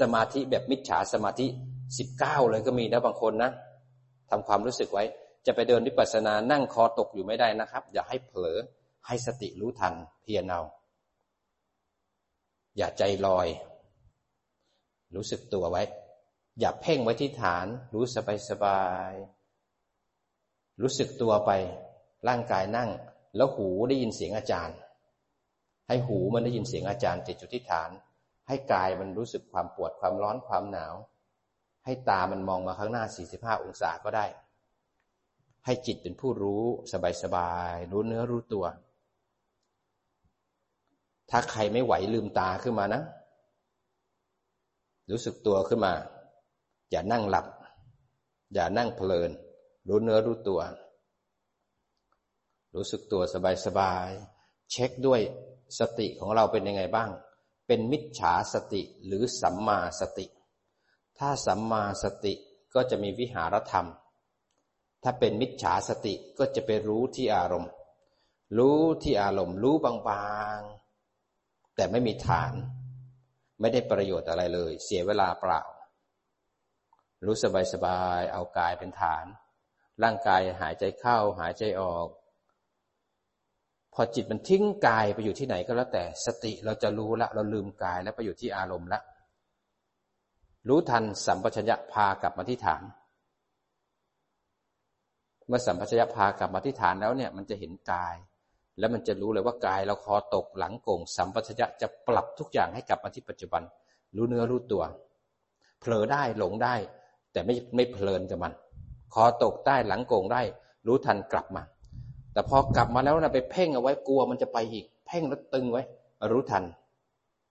สมาธิแบบมิจฉาสมาธิสิบเก้าเลยก็มีนะบางคนนะทำความรู้สึกไว้ จะไปเดินวิปัสสนานั่งคอตกอยู่ไม่ได้นะครับ อย่าให้เผลอให้สติรู้ทันเพียรเอาอย่าใจลอย รู้สึกตัวไว้ อย่าเพ่งไว้ที่ฐาน รู้สบายสบาย รู้สึกตัวไป ร่างกายนั่ง แล้วหูได้ยินเสียงอาจารย์ ให้หูมันได้ยินเสียงอาจารย์ติดจุดที่ฐาน ให้กายมันรู้สึกความปวดความร้อนความหนาว ให้ตามันมองมาข้างหน้า 45 องศาก็ได้ ให้จิตเป็นผู้รู้สบายๆรู้เนื้อรู้ตัว ถ้าใครไม่ไหวลืมตาขึ้นมานะ รู้สึกตัวขึ้นมา อย่านั่งหลับ อย่านั่งเพลิน รู้เนื้อรู้ตัว รู้สึกตัวสบายๆ เช็คด้วยสติของเราเป็นยังไงบ้าง เป็นมิจฉาสติหรือสัมมาสติ ถ้าสัมมาสติก็จะมีวิหารธรรม ถ้าเป็นมิจฉาสติก็จะไปรู้ที่อารมณ์ รู้ที่อารมณ์ รู้บางๆ แต่ไม่มีฐาน ไม่ได้ประโยชน์อะไรเลย เสียเวลาเปล่า รู้สบายๆ เอากายเป็นฐาน ร่างกายหายใจเข้าหายใจออก พอจิตมันทิ้งกายไปอยู่ที่ไหนก็แล้วแต่ สติเราจะรู้ละ เราลืมกายแล้วไปอยู่ที่อารมณ์ละรู้ทันสัมปชัญญะพากลับมาที่ฐาน เมื่อสัมปชัญญะพากลับมาที่ฐานแล้วเนี่ยมันจะเห็นกาย แล้วมันจะรู้เลยว่ากายเราคอตกหลังโก่งสัมปชัญญะจะปรับทุกอย่างให้กลับมาที่ปัจจุบัน รู้เนื้อรู้ตัว เผลอได้หลงได้ แต่ไม่ไม่เพลินกับมัน คอตกได้หลังโก่งได้ รู้ทันกลับมา แต่พอกลับมาแล้วนะไปเพ่งเอาไว้กลัวมันจะไปอีก เพ่งแล้วตึงไว้ รู้ทัน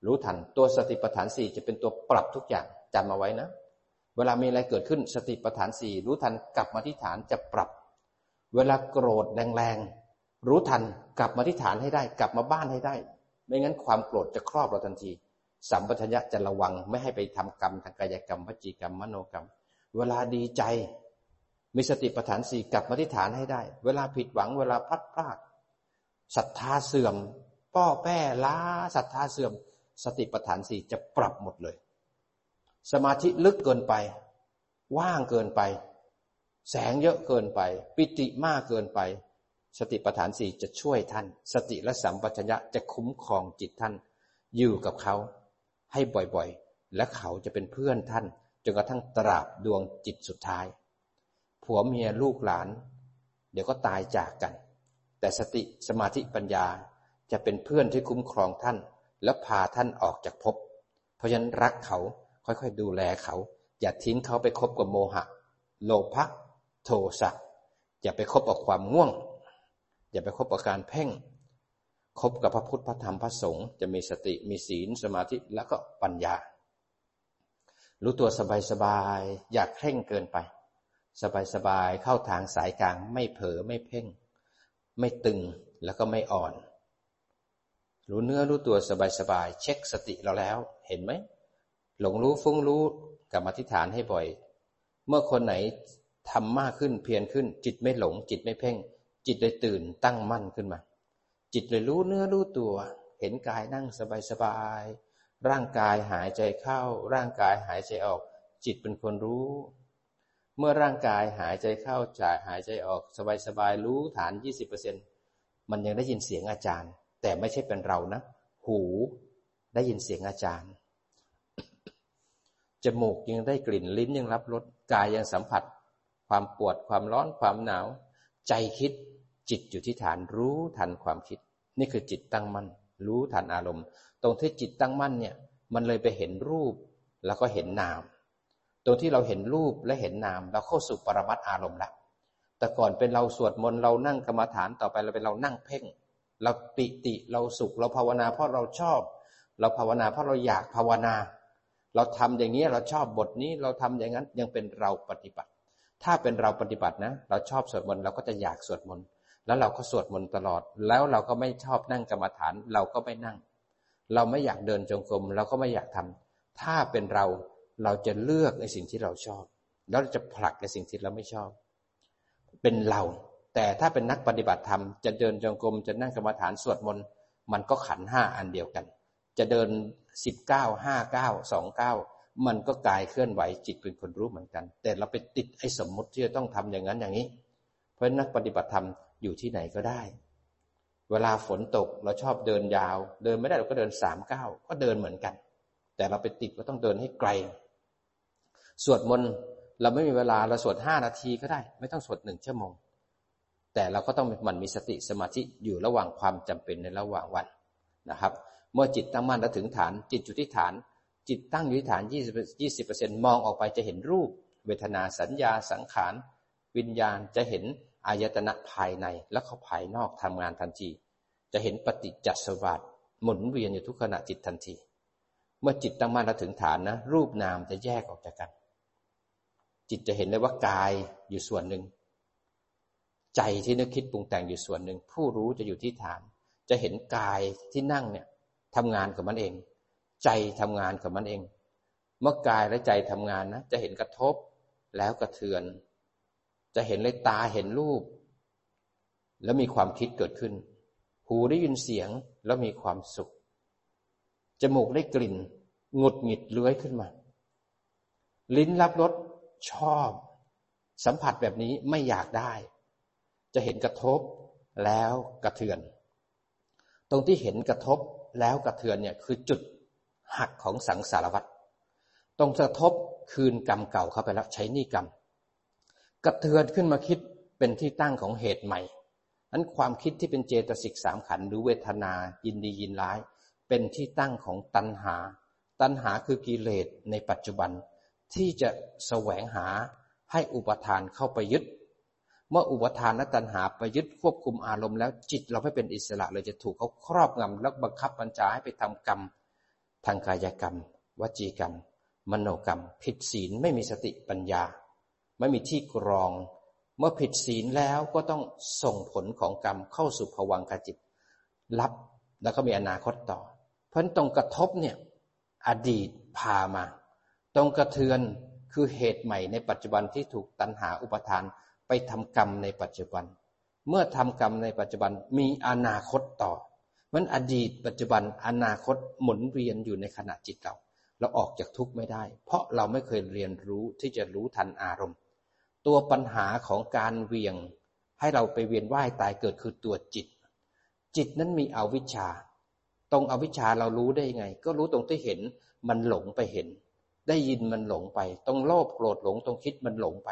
รู้ทัน ตัวสติปัฏฐานสี่จะเป็นตัวปรับทุกอย่างจำเอาไว้นะ เวลามีอะไรเกิดขึ้นสติปัฏฐานสี่รู้ทันกลับมาที่ฐานจะปรับ เวลาโกรธแรงๆรู้ทันกลับมาที่ฐานให้ได้ กลับมาบ้านให้ได้ ไม่งั้นความโกรธจะครอบเราทันทีสัมปชัญญะจะระวังไม่ให้ไปทำกรรมทางกายกรรมวจีกรรมมโนกรรม เวลาดีใจ มีสติปัฏฐานสี่กลับมาที่ฐานให้ได้ เวลาผิดหวังเวลาพัดพรากศรัทธาเสื่อม ป้อแป้ล้าศรัทธาเสื่อม สติปัฏฐานสี่จะปรับหมดเลย สมาธิลึกเกินไป ว่างเกินไป แสงเยอะเกินไป ปิติมากเกินไป สติปัฏฐานสี่จะช่วยท่าน สติและสัมปชัญญะจะคุ้มครองจิตท่าน อยู่กับเขาให้บ่อยๆ และเขาจะเป็นเพื่อนท่านจนกระทั่งตราบดวงจิตสุดท้าย ผัวเมียลูกหลาน เดี๋ยวก็ตายจากกัน แต่สติสมาธิปัญญาจะเป็นเพื่อนที่คุ้มครองท่าน และพาท่านออกจากภพเพราะฉะนั้นรักเขาค่อยๆดูแลเขา อย่าทิ้งเขาไปคบกับโมหะ โลภะโทสะอย่าไปคบกับความง่วง อย่าไปคบกับการเพ่งคบกับพระพุทธพระธรรมพระสงฆ์จะมีสติมีศีลสมาธิแล้วก็ปัญญา รู้ตัวสบายๆ อย่าเคร่งเกินไป สบายๆ เข้าทางสายกลางไม่เผลอไม่เพ่ง ไม่ตึงแล้วก็ไม่อ่อน รู้เนื้อรู้ตัวสบายๆ เช็คสติเราแล้ว เห็นไหม หลงรู้ฟุ้งรู้กับอธิฐานให้บ่อย เมื่อคนไหนทำมากขึ้นเพียรขึ้น จิตไม่หลง จิตไม่เพ่ง จิตเลยตื่นตั้งมั่นขึ้นมา จิตเลยรู้เนื้อรู้ตัว เห็นกายนั่งสบายๆ ร่างกายหายใจเข้า ร่างกายหายใจออก จิตเป็นคนรู้ เมื่อร่างกายหายใจเข้าจ่ายหายใจออกสบายๆรู้ฐาน 20%มันยังได้ยินเสียงอาจารย์ แต่ไม่ใช่เป็นเรานะ หูได้ยินเสียงอาจารย์ จมูกยังได้กลิ่นลิ้นยังรับรสกายยังสัมผัส ความปวดความร้อนความหนาว ใจคิดจิตอยู่ที่ฐานรู้ทันความคิด นี่คือจิตตั้งมั่นรู้ทันอารมณ์ ตรงที่จิตตั้งมั่นเนี่ย มันเลยไปเห็นรูปแล้วก็เห็นนาม ตรงที่เราเห็นรูปและเห็นนาม เราเข้าสู่ปรมัตอารมณ์ละแต่ก่อนเป็นเราสวดมนต์เรานั่งกรรมฐานต่อไปเราเป็นเรานั่งเพ่ง เราปิติเราสุข เราภาวนาเพราะเราชอบ เราภาวนาเพราะเราอยากภาวนา เราทำอย่างนี้เราชอบบทนี้เราทำอย่างนั้นยังเป็นเราปฏิบัติ ถ้าเป็นเราปฏิบัตินะ เราชอบสวดมนต์เราก็จะอยากสวดมนต์แล้วเราก็สวดมนต์ตลอด แล้วเราก็ไม่ชอบนั่งกรรมฐานเราก็ไม่นั่ง เราไม่อยากเดินจงกรมเราก็ไม่อยากทำถ้าเป็นเรา เราจะเลือกในสิ่งที่เราชอบ แล้วจะผลักในสิ่งที่เราไม่ชอบ เป็นเรา แต่ถ้าเป็นนักปฏิบัติธรรม จะเดินจงกรมจะนั่งกรรมฐานสวดมนต์มันก็ขันห้าอันเดียวกัน จะเดินสิบเก้าห้าเก้าสองเก้ามันก็กายเคลื่อนไหวจิตเป็นคนรู้เหมือนกัน แต่เราไปติดไอ้สมมติที่จะต้องทำอย่างนั้นอย่างนี้ เพราะนักปฏิบัติธรรมอยู่ที่ไหนก็ได้ เวลาฝนตกเราชอบเดินยาว เดินไม่ได้เราก็เดินสามเก้าก็เดินเหมือนกัน แต่เราไปติดก็ต้องเดินให้ไกล สวดมนต์เราไม่มีเวลาเราสวดห้านาทีก็ได้ ไม่ต้องสวดหนึ่งชั่วโมง แต่เราก็ต้องมันมีสติสมาธิอยู่ระหว่างความจำเป็นในระหว่างวันนะครับ เมื่อจิตตั้งมั่นแล้วถึงฐาน จิตอยู่ที่ฐาน จิตตั้งอยู่ที่ฐาน20 20%มองออกไปจะเห็นรูป เวทนาสัญญาสังขาร วิญญาณจะเห็นอายตนะภายในและเขาภายนอกทำงานทันที จะเห็นปฏิจจสมบัติหมุนเวียนอยู่ทุกขณะจิตทันที เมื่อจิตตั้งมั่นแล้วถึงฐานนะรูปนามจะแยกออกจากกัน จิตจะเห็นได้ว่ากายอยู่ส่วนหนึ่ง ใจที่นึกคิดปรุงแต่งอยู่ส่วนหนึ่ง ผู้รู้จะอยู่ที่ฐาน จะเห็นกายที่นั่งเนี่ยทำงานกับมันเอง ใจทำงานกับมันเอง เมื่อกายและใจทำงานนะจะเห็นกระทบแล้วกระเทือน จะเห็นเลยตาเห็นรูป แล้วมีความคิดเกิดขึ้น หูได้ยินเสียงแล้วมีความสุข จมูกได้กลิ่น งดหงิดเลื้อยขึ้นมา ลิ้นรับรส ชอบ สัมผัสแบบนี้ไม่อยากได้ จะเห็นกระทบแล้วกระเทือน ตรงที่เห็นกระทบแล้วกระเทือนเนี่ยคือจุดหักของสังสารวัตรตรงกระทบคืนกรรมเก่าเข้าไปแล้วใช้นี่กรรม กระเทือนขึ้นมาคิดเป็นที่ตั้งของเหตุใหม่นั้นความคิดที่เป็นเจตสิกสามขันหรือเวทนายินดียินร้าย เป็นที่ตั้งของตัณหา ตัณหาคือกิเลสในปัจจุบัน ที่จะแสวงหาให้อุปทานเข้าไปยึด เมื่ออุปทานและตัณหาไปยึดควบคุมอารมณ์แล้วจิตเราไม่เป็นอิสระเลยจะถูกเขาครอบงำแล้วบังคับบัญชาให้ไปทำกรรม ทางกายกรรม วจีกรรม มโนกรรม ผิดศีลไม่มีสติปัญญา ไม่มีที่กรอง เมื่อผิดศีลแล้วก็ต้องส่งผลของกรรมเข้าสู่ภวังคจิต รับแล้วก็มีอนาคตต่อ เพราะตรงกระทบเนี่ยอดีตพามา งกระเทือนคือเหตุใหม่ในปัจจุบันที่ถูกตัณหาอุปทานไปทำกรรมในปัจจุบัน เมื่อทำกรรมในปัจจุบันมีอนาคตต่อ มันอดีตปัจจุบันอนาคตหมุนเวียนอยู่ในขณะจิตเรา เราออกจากทุกข์ไม่ได้ เพราะเราไม่เคยเรียนรู้ที่จะรู้ทันอารมณ์ ตัวปัญหาของการเวียง ให้เราไปเวียนว่ายตายเกิดคือตัวจิต จิตนั้นมีอวิชชา ตรงอวิชชาเรารู้ได้ยังไง ก็รู้ตรงที่เห็นมันหลงไปเห็น ได้ยินมันหลงไป ตรงโลภโกรธหลงตรงคิดมันหลงไป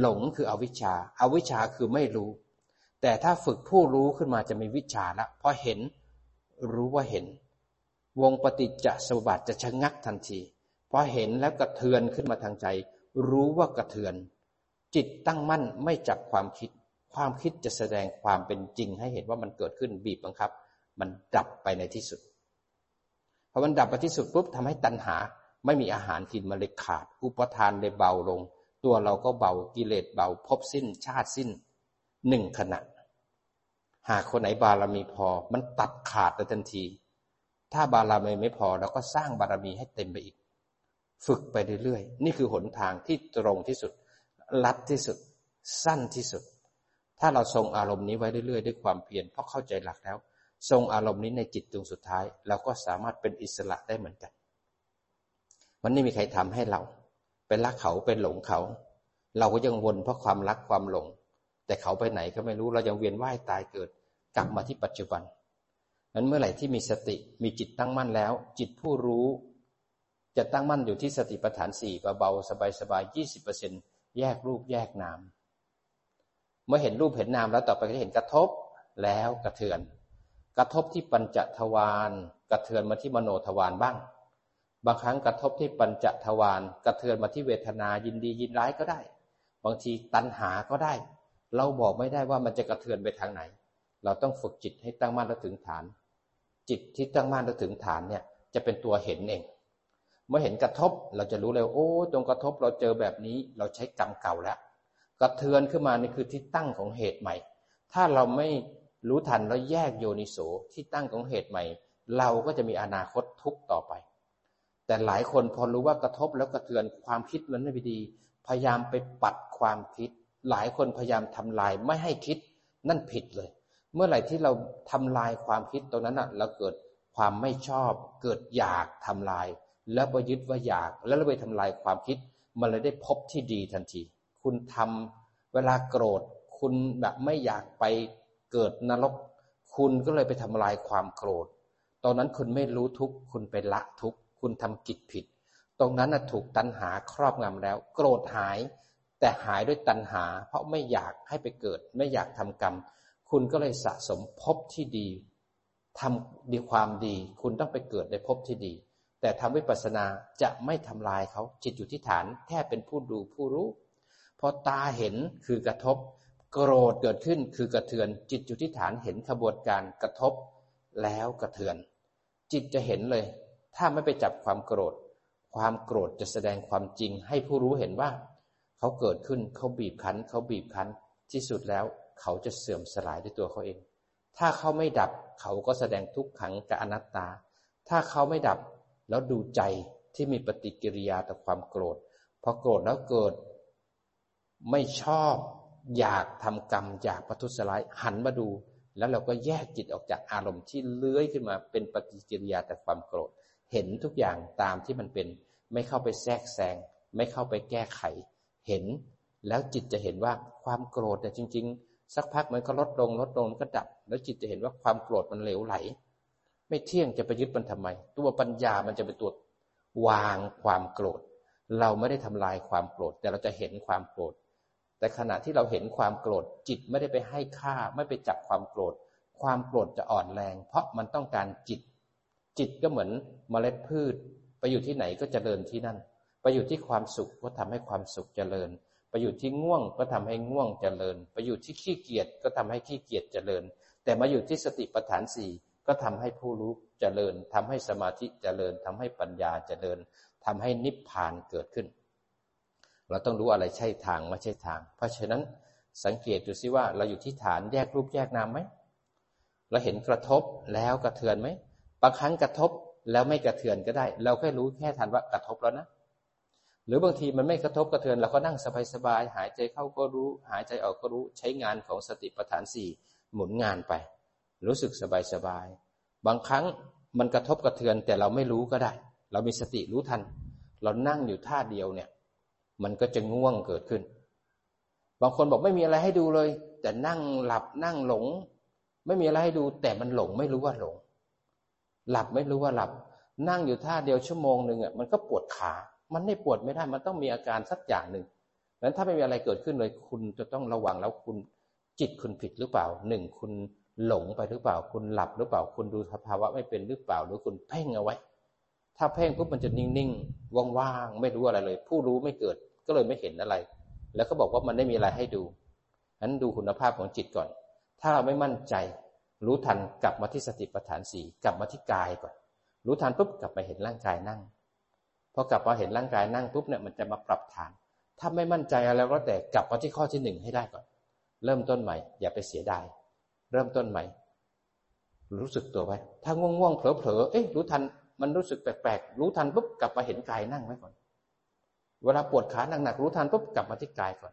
หลงคืออวิชชาอาวิชชาคือไม่รู้ แต่ถ้าฝึกผู้รู้ขึ้นมาจะมีวิชาละพอเห็นรู้ว่าเห็น วงปฏิจจสมบัติจะชะงักทันทีพอเห็นแล้วกระเทือนขึ้นมาทางใจ รู้ว่ากระเทือน จิตตั้งมั่นไม่จับความคิด ความคิดจะแสดงความเป็นจริง ให้เห็นว่ามันเกิดขึ้นบีบบังคับ มันดับไปในที่สุดพอมันดับไปที่สุดปุ๊บทำให้ตัณหา ไม่มีอาหารกินมันเลยขาด อุปทานเลยเบาลง ตัวเราก็เบากิเลสเบาพบสิ้นชาติสิ้นหนึ่งขณะ หากคนไหนบารมีพอ มันตัดขาดทันที ถ้าบารมีไม่พอเราก็สร้างบารมีให้เต็มไปอีก ฝึกไปเรื่อยๆ นี่คือหนทางที่ตรงที่สุด ลัดที่สุด สั้นที่สุด ถ้าเราทรงอารมณ์นี้ไว้เรื่อยๆ ด้วยความเพียรเพราะเข้าใจหลักแล้ว ทรงอารมณ์นี้ในจิตดวงสุดท้ายเราก็สามารถเป็นอิสระได้เหมือนกัน มันไม่มีใครทำให้เราเป็นรักเขาเป็นหลงเขา เราก็ยังวนเพราะความรักความหลง แต่เขาไปไหนก็ไม่รู้เรายังเวียนว่ายตายเกิด กลับมาที่ปัจจุบันนั้นเมื่อไหร่ที่มีสติมีจิตตั้งมั่นแล้ว จิตผู้รู้ จะตั้งมั่นอยู่ที่สติปัฏฐานสี่เบาๆสบายๆยี่สิบเปอร์เซ็นต์แยกรูปแยกนามเมื่อเห็นรูปเห็นนามแล้วต่อไปก็เห็นกระทบแล้วกระเทือน กระทบที่ปัญจทวารกระเทือนมาที่มโนทวารบ้าง บางครั้งกระทบที่ปัญจทวารกระเทือนมาที่เวทนายินดียินร้ายก็ได้ บางทีตัณหาก็ได้ เราบอกไม่ได้ว่ามันจะกระเทือนไปทางไหน เราต้องฝึกจิตให้ตั้งมั่นแล้วถึงฐาน จิตที่ตั้งมั่นแล้วถึงฐานเนี่ยจะเป็นตัวเห็นเอง เมื่อเห็นกระทบเราจะรู้เลยโอ้ตรงกระทบเราเจอแบบนี้เราใช้กรรมเก่าแล้วกระเทือนขึ้นมานี่คือที่ตั้งของเหตุใหม่ ถ้าเราไม่รู้ทันแล้วแยกโยนิโสที่ตั้งของเหตุใหม่ เราก็จะมีอนาคตทุกต่อไป แต่หลายคนพอรู้ว่ากระทบแล้วกระเทือนความคิดมันไม่ดี พยายามไปปัดความคิด หลายคนพยายามทำลายไม่ให้คิดนั่นผิดเลย เมื่อไหร่ที่เราทำลายความคิดตรงนั้นอะเราเกิดความไม่ชอบ เกิดอยากทำลาย แล้วไปยึดว่าอยาก แล้วเราไปทำลายความคิด มันเลยได้พบที่ดีทันที คุณทำเวลาโกรธ คุณแบบไม่อยากไปเกิดนรก คุณก็เลยไปทำลายความโกรธ ตอนนั้นคุณไม่รู้ทุกคุณไปละทุกข คุณทำกิจผิด ตรงนั้นถูกตัณหาครอบงำแล้ว โกรธหาย แต่หายด้วยตัณหา เพราะไม่อยากให้ไปเกิด ไม่อยากทำกรรม คุณก็เลยสะสมพบที่ดีทำดีความดี คุณต้องไปเกิดในพบที่ดี แต่ทำวิปัสสนาจะไม่ทำลายเขาจิตอยู่ที่ฐาน แค่เป็นผู้ดูผู้รู้พอตาเห็นคือกระทบ โกรธเกิดขึ้นคือกระเทือน จิตอยู่ที่ฐานเห็นขบวนการกระทบแล้วกระเทือน จิตจะเห็นเลย ถ้าไม่ไปจับความโกรธ ความโกรธจะแสดงความจริงให้ผู้รู้เห็นว่า เขาเกิดขึ้นเขาบีบคั้น เขาบีบคั้น ที่สุดแล้วเขาจะเสื่อมสลายด้วยตัวเขาเอง ถ้าเขาไม่ดับเขาก็แสดงทุกขังกับอนัตตา ถ้าเขาไม่ดับแล้วดูใจที่มีปฏิกิริยาต่อความโกรธพอโกรธแล้วเกิด ไม่ชอบอยากทำกรรมอยากประทุษร้ายหันมาดู แล้วเราก็แยกจิตออกจากอารมณ์ที่เลื้อยขึ้นมาเป็นปฏิกิริยาแต่ความโกรธ เห็นทุกอย่างตามที่มันเป็น ไม่เข้าไปแทรกแซง ไม่เข้าไปแก้ไข เห็น แล้วจิตจะเห็นว่าความโกรธแต่จริง ๆ สักพักมันก็ลดลงลดลงก็ดับ แล้วจิตจะเห็นว่าความโกรธมันเหลวไหล ไม่เที่ยงจะไปยึดมันทำไม ตัวปัญญามันจะเป็นตัววางความโกรธ เราไม่ได้ทำลายความโกรธ แต่เราจะเห็นความโกรธ แต่ขณะที่เราเห็นความโกรธ จิตไม่ได้ไปให้ค่า ไม่ไปจับความโกรธ ความโกรธจะอ่อนแรง เพราะมันต้องการจิต จิตก็เหมือนเมล็ดพืช ไปอยู่ที่ไหนก็จเจริญที่นั่น ไปอยู่ที่ความสุขก็ทำให้ความสุขเจริญ ไปอยู่ที่ง่วงก็ทำให้ง่วงเจริญ ไปอยู่ที่ขี้เกียจก็ทำให้ขี้เกียจเจริญ แต่มาอยู่ที่สติปัฏฐานสี่ก็ทำให้ผู้รู้เจริญทำให้สมาธิเจริญทำให้ปัญญาเจริญทำให้นิพพานเกิดขึ้น เราต้องรู้อะไรใช่ทางไม่ใช่ทาง เพราะฉะนั้นสังเกตดูซิว่าเราอยู่ที่ฐานแยกรูปแยกนามไหมเราเห็นกระทบแล้วกระเทือนไหม บางครั้งกระทบแล้วไม่กระเทือนก็ได้ เราแค่รู้แค่ทันว่ากระทบแล้วนะ หรือบางทีมันไม่กระทบกระเทือนเราก็นั่งสบายๆหายใจเข้าก็รู้ หายใจออกก็รู้ใช้งานของสติปัฏฐานสี่หมุนงานไป รู้สึกสบายๆบางครั้งมันกระทบกระเทือนแต่เราไม่รู้ก็ได้ เรามีสติรู้ทัน เรานั่งอยู่ท่าเดียวเนี่ย มันก็จะง่วงเกิดขึ้น บางคนบอกไม่มีอะไรให้ดูเลย แต่นั่งหลับนั่งหลง ไม่มีอะไรให้ดูแต่มันหลงไม่รู้ว่าหลง หลับไม่รู้ว่าหลับ นั่งอยู่ท่าเดียวชั่วโมงหนึ่งอะมันก็ปวดขา มันไม่ปวดไม่ได้ มันต้องมีอาการสักอย่างหนึ่งนั้นถ้าไม่มีอะไรเกิดขึ้นเลยคุณจะต้องระวังแล้วคุณจิตคุณผิดหรือเปล่าหนึ่งคุณหลงไปหรือเปล่า คุณหลับหรือเปล่า คุณดูสภาวะไม่เป็นหรือเปล่า หรือคุณเพ่งเอาไว้ ถ้าเพ่งปุ๊บมันจะนิ่งๆว่างๆไม่รู้อะไรเลย ผู้รู้ไม่เกิดก็เลยไม่เห็นอะไร แล้วก็บอกว่ามันไม่มีอะไรให้ดูนั้นดูคุณภาพของจิตก่อน ถ้าเราไม่มั่นใจ รู้ทันกลับมาที่สติปัฏฐานสี่กลับมาที่กายก่อน รู้ทันปุ๊บกลับมาเห็นร่างกายนั่งพอกลับมาเห็นร่างกายนั่งปุ๊บเนี่ยมันจะมาปรับฐาน ถ้าไม่มั่นใจอะไรก็แต่กลับมาที่ข้อที่หนึ่งให้ได้ก่อน เริ่มต้นใหม่ อย่าไปเสียดายเริ่มต้นใหม่ รู้สึกตัวไว้ ถ้าง่วงๆเผลอๆเอ๊ะรู้ทันมันรู้สึกแปลกๆรู้ทันปุ๊บกลับมาเห็นกายนั่งไว้ก่อน เวลาปวดขาหนักๆรู้ทันปุ๊บกลับมาที่กายก่อน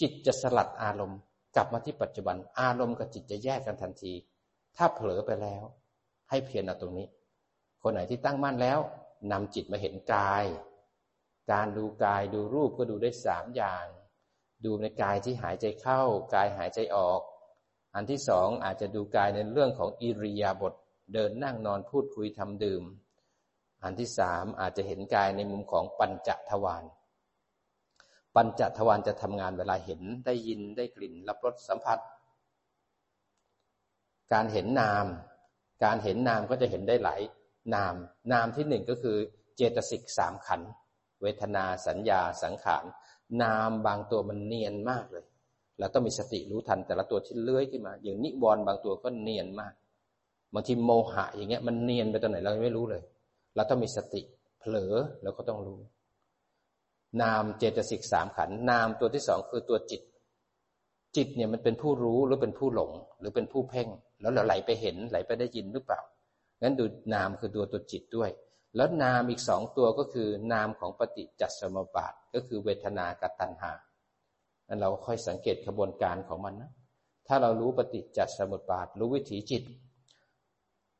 จิตจะสลัดอารมณ์ กลับมาที่ปัจจุบัน อารมณ์กับจิตจะแยกกันทันที ถ้าเผลอไปแล้ว ให้เพียรเอาตรงนี้ คนไหนที่ตั้งมั่นแล้วนำจิตมาเห็นกาย การดูกายดูรูปก็ดูได้สามอย่าง ดูในกายที่หายใจเข้า กายหายใจออก อันที่สองอาจจะดูกายในเรื่องของอิริยาบถเดินนั่งนอนพูดคุยทำดื่ม อันที่สามอาจจะเห็นกายในมุมของปัญจทวารปัญจทวารจะทำงานเวลาเห็นได้ยินได้กลิ่นรับรสสัมผัส การเห็นนาม การเห็นนามก็จะเห็นได้หลายนาม นามที่หนึ่งก็คือเจตสิกสามขัน เวทนาสัญญาสังขาร นามบางตัวมันเนียนมากเลย เราต้องมีสติรู้ทันแต่ละตัวที่เลื้อยขึ้นมา อย่างนิวรณ์บางตัวก็เนียนมาก บางทีโมหะอย่างเงี้ยมันเนียนไปตรงไหนเราไม่รู้เลย เราต้องมีสติเผลอเราก็ต้องรู้ นามเจตสิกสามขัน นามตัวที่สองคือตัวจิตจิตเนี่ยมันเป็นผู้รู้หรือเป็นผู้หลงหรือเป็นผู้เพ่ง แล้วเราไหลไปเห็นไหลไปได้ยินหรือเปล่างั้นดูนามคือตัวตัวจิตด้วย แล้วนามอีกสองตัวก็คือนามของปฏิจจสมบาทก็คือเวทนากับตัณหานั้นเราค่อยสังเกตกระบวนการของมันนะถ้าเรารู้ปฏิจจสมุปบาท รู้วิถีจิต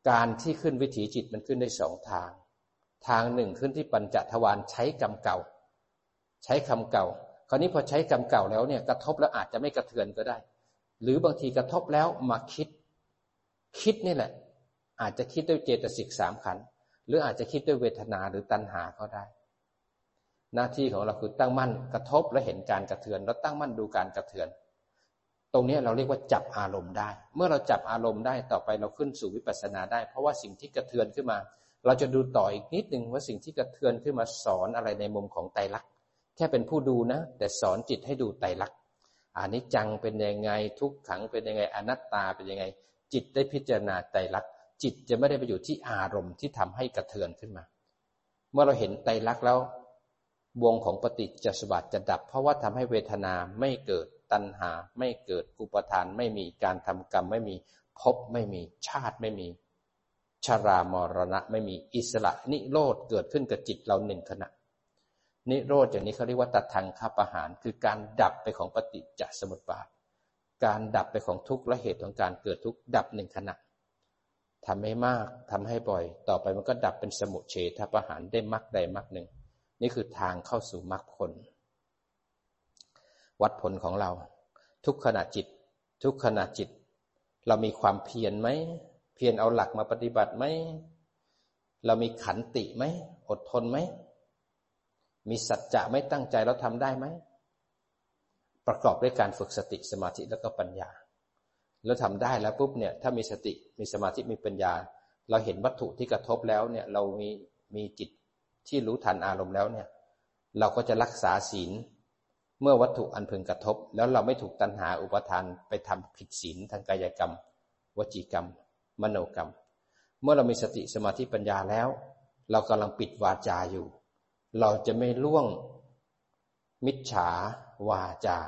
การที่ขึ้นวิถีจิตมันขึ้นได้สองทาง ทางหนึ่งขึ้นที่ปัญจทวารใช้กรรมเก่า ใช้คำเก่า คราวนี้พอใช้คำเก่าแล้วเนี่ยกระทบแล้วอาจจะไม่กระเทือนก็ได้ หรือบางทีกระทบแล้วมาคิด คิดนี่แหละ อาจจะคิดด้วยเจตสิกสามขัน หรืออาจจะคิดด้วยเวทนาหรือตัณหาก็ได้ หน้าที่ของเราคือตั้งมั่นกระทบและเห็นการกระเทือน แล้วตั้งมั่นดูการกระเทือน ตรงนี้เราเรียกว่าจับอารมณ์ได้ เมื่อเราจับอารมณ์ได้ต่อไปเราขึ้นสู่วิปัสสนาได้ เพราะว่าสิ่งที่กระเทือนขึ้นมา เราจะดูต่ออีกนิดหนึ่งว่าสิ่งที่กระเทือนขึ้นมาสอนอะไรในมุมของไตรลักษณ์แค่เป็นผู้ดูนะ แต่สอนจิตให้ดูไตรลักษณ์อนิจจังเป็นยังไงทุกขังเป็นยังไงอนัตตาเป็นยังไง จิตได้พิจารณาไตรลักษณ์จิตจะไม่ได้ไปอยู่ที่อารมณ์ที่ทำให้กระเทือนขึ้นมา เมื่อเราเห็นไตรลักษณ์แล้ว วงของปฏิจจสมบัติจะดับ เพราะว่าทำให้เวทนาไม่เกิดตัณหา ไม่เกิดอุปทานไม่มีการทำกรรมไม่มีภพไม่มีชาติไม่มีชารามรณะไม่มีอิสระนิโรธเกิดขึ้นกับจิตเราหนึ่งขณะ นิโรธอย่างนี้เขาเรียกว่าตัดทางข้าประหารคือการดับไปของปฏิจจสมุปบาท การดับไปของทุกข์และเหตุของการเกิดทุกข์ดับหนึ่งขณะทำให้มากทำให้บ่อย ต่อไปมันก็ดับเป็นสมุเฉทประหารได้มรรคใดมรรคหนึ่ง นี่คือทางเข้าสู่มรรคผล วัดผลของเรา ทุกขณะจิต ทุกขณะจิต เรามีความเพียรไหม เพียรเอาหลักมาปฏิบัติไหม เรามีขันติไหม อดทนไหม มีสัจจะไม่ตั้งใจเราทำได้ไหม ประกอบด้วยการฝึกสติสมาธิแล้วก็ปัญญา แล้วทำได้แล้วปุ๊บเนี่ยถ้ามีสติมีสมาธิมีปัญญา เราเห็นวัตถุที่กระทบแล้วเนี่ยเรามีมีจิตที่รู้ทันอารมณ์แล้วเนี่ยเราก็จะรักษาศีลเมื่อวัตถุอันพึงกระทบ แล้วเราไม่ถูกตัณหาอุปทานไปทำผิดศีลทางกายกรรม วจีกรรม มโนกรรม เมื่อเรามีสติสมาธิปัญญาแล้ว เรากำลังปิดวาจาอยู่ เราจะไม่ล่วงมิจฉา วาจา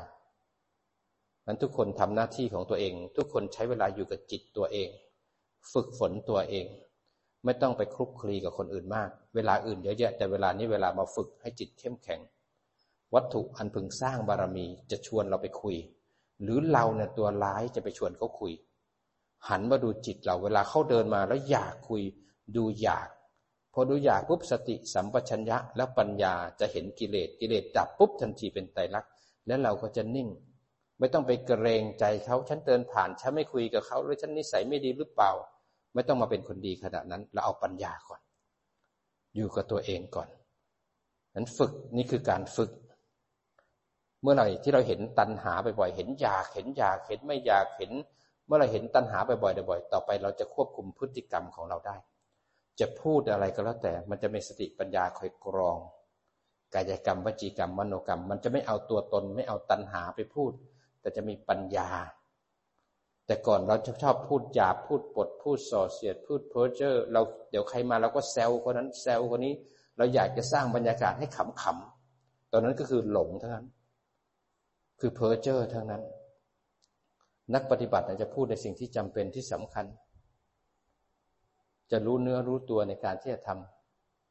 นั้นทุกคนทำหน้าที่ของตัวเอง ทุกคนใช้เวลาอยู่กับจิตตัวเอง ฝึกฝนตัวเอง ไม่ต้องไปคลุกคลีกับคนอื่นมาก เวลาอื่นเยอะแยะ แต่เวลานี้เวลามาฝึกให้จิตเข้มแข็ง วัตถุอันพึงสร้างบารมีจะชวนเราไปคุย หรือเราเนี่ยตัวร้ายจะไปชวนเขาคุย หันมาดูจิตเราเวลาเขาเดินมาแล้วอยากคุย ดูอยาก พอดูอยากปุ๊บสติสัมปชัญญะและปัญญาจะเห็นกิเลสกิเลสดับปุ๊บทันทีเป็นไตรลักษณ แล้วเราก็จะนิ่ง ไม่ต้องไปเกรงใจเขาฉันเดินผ่านฉันไม่คุยกับเขาหรือฉันนิสัยไม่ดีหรือเปล่า ไม่ต้องมาเป็นคนดีขนาดนั้น เราเอาปัญญาก่อน อยู่กับตัวเองก่อนนั้นฝึกนี่คือการฝึก เมื่อไหร่ที่เราเห็นตัณหาบ่อยๆเห็นอยากเห็นอยากเห็นไม่อยากเห็น เมื่อไรเห็นตัณหาบ่อยๆบ่อยๆต่อไป เราจะควบคุมพฤติกรรมของเราได้ จะพูดอะไรก็แล้วแต่มันจะมีสติปัญญาคอยกรอง กายกรรมวจีกรรมมโนกรรม มันจะไม่เอาตัวตนไม่เอาตัณหาไปพูด แต่จะมีปัญญา แต่ก่อนเราชอบชอบพูดหยาบพูดปดพูดส่อเสียด พูดเพ้อเจ้อเราเดี๋ยวใครมาเราก็แซวคนนั้นแซวคนนี้ เราอยากจะสร้างบรรยากาศให้ขำๆตอนนั้นก็คือหลงทั้งนั้น คือเพ้อเจ้อทั้งนั้น นักปฏิบัติจะพูดในสิ่งที่จำเป็นที่สำคัญ จะรู้เนื้อรู้ตัวในการที่จะท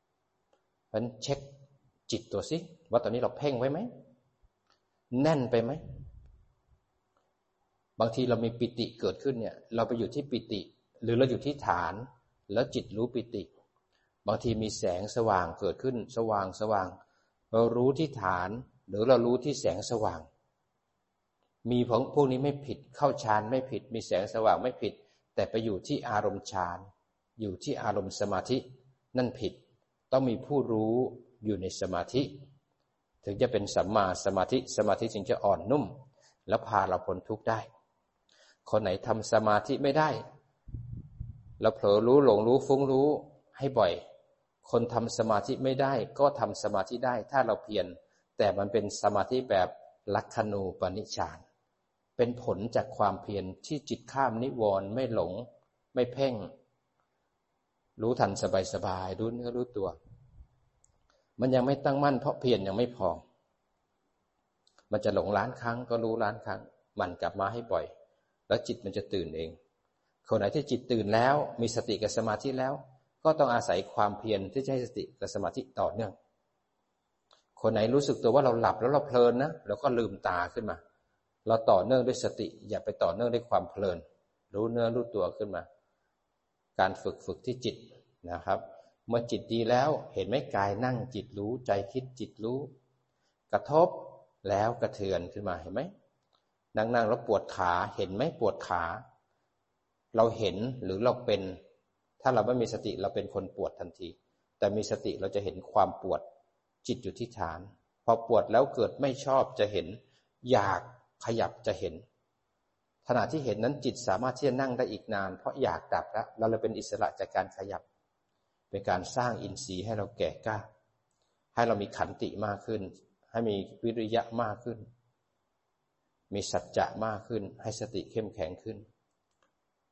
ำเพราะนั้นเช็ค จิตตัวสิว่าตอนนี้เราเพ่งไว้ไหม แน่นไปไหม บางทีเรามีปิติเกิดขึ้นเนี่ย เราไปอยู่ที่ปิติ หรือเราอยู่ที่ฐาน แล้วจิตรู้ปิติ บางทีมีแสงสว่างเกิดขึ้น สว่างสว่าง เรารู้ที่ฐาน หรือเรารู้ที่แสงสว่าง มีของพวกนี้ไม่ผิด เข้าฌานไม่ผิด มีแสงสว่างไม่ผิด แต่ไปอยู่ที่อารมณ์ฌาน อยู่ที่อารมณ์สมาธิ นั่นผิด ต้องมีผู้รู้ อยู่ในสมาธิ ถึงจะเป็นสัมมาสมาธิสมาธิจึงจะอ่อนนุ่ม แล้วพาเราพ้นทุกข์ได้ คนไหนทำสมาธิไม่ได้เราเผลอรู้หลงรู้ฟุ้งรู้ให้บ่อย คนทำสมาธิไม่ได้ ก็ทำสมาธิได้ถ้าเราเพียรแต่มันเป็นสมาธิแบบลักขณูปนิชานเป็นผลจากความเพียรที่จิตข้ามนิวรณ์ไม่หลง ไม่เพ่ง รู้ทันสบายๆรู้เนื้อรู้ตัว มันยังไม่ตั้งมั่นเพราะเพียรยังไม่พอ มันจะหลงล้านครั้งก็รู้ล้านครั้ง มันกลับมาให้บ่อย แล้วจิตมันจะตื่นเอง คนไหนที่จิตตื่นแล้ว มีสติกับสมาธิแล้ว ก็ต้องอาศัยความเพียรที่จะให้สติกับสมาธิต่อเนื่อง คนไหนรู้สึกตัวว่าเราหลับแล้วเราเพลินนะเราก็ลืมตาขึ้นมา เราต่อเนื่องด้วยสติ อย่าไปต่อเนื่องด้วยความเพลิน รู้เนื้อรู้ตัวขึ้นมา การฝึกฝึกที่จิตนะครับ เมื่อจิตดีแล้วเห็นไหมกายนั่งจิตรู้ใจคิดจิตรู้ กระทบแล้วกระเทือนขึ้นมาเห็นไหมนั่งนั่งแล้วปวดขาเห็นไหมปวดขา เราเห็นหรือเราเป็น ถ้าเราไม่มีสติเราเป็นคนปวดทันที แต่มีสติเราจะเห็นความปวดจิตอยู่ที่ฐาน พอปวดแล้วเกิดไม่ชอบจะเห็น อยากขยับจะเห็น ขณะที่เห็นนั้นจิตสามารถที่จะนั่งได้อีกนาน เพราะอยากดับแล้วเราเลยเป็นอิสระจากการขยับ เป็นการสร้างอินทรีย์ให้เราแก่กล้า ให้เรามีขันติมากขึ้น ให้มีวิริยะมากขึ้น มีสัจจะมากขึ้น ให้สติเข้มแข็งขึ้น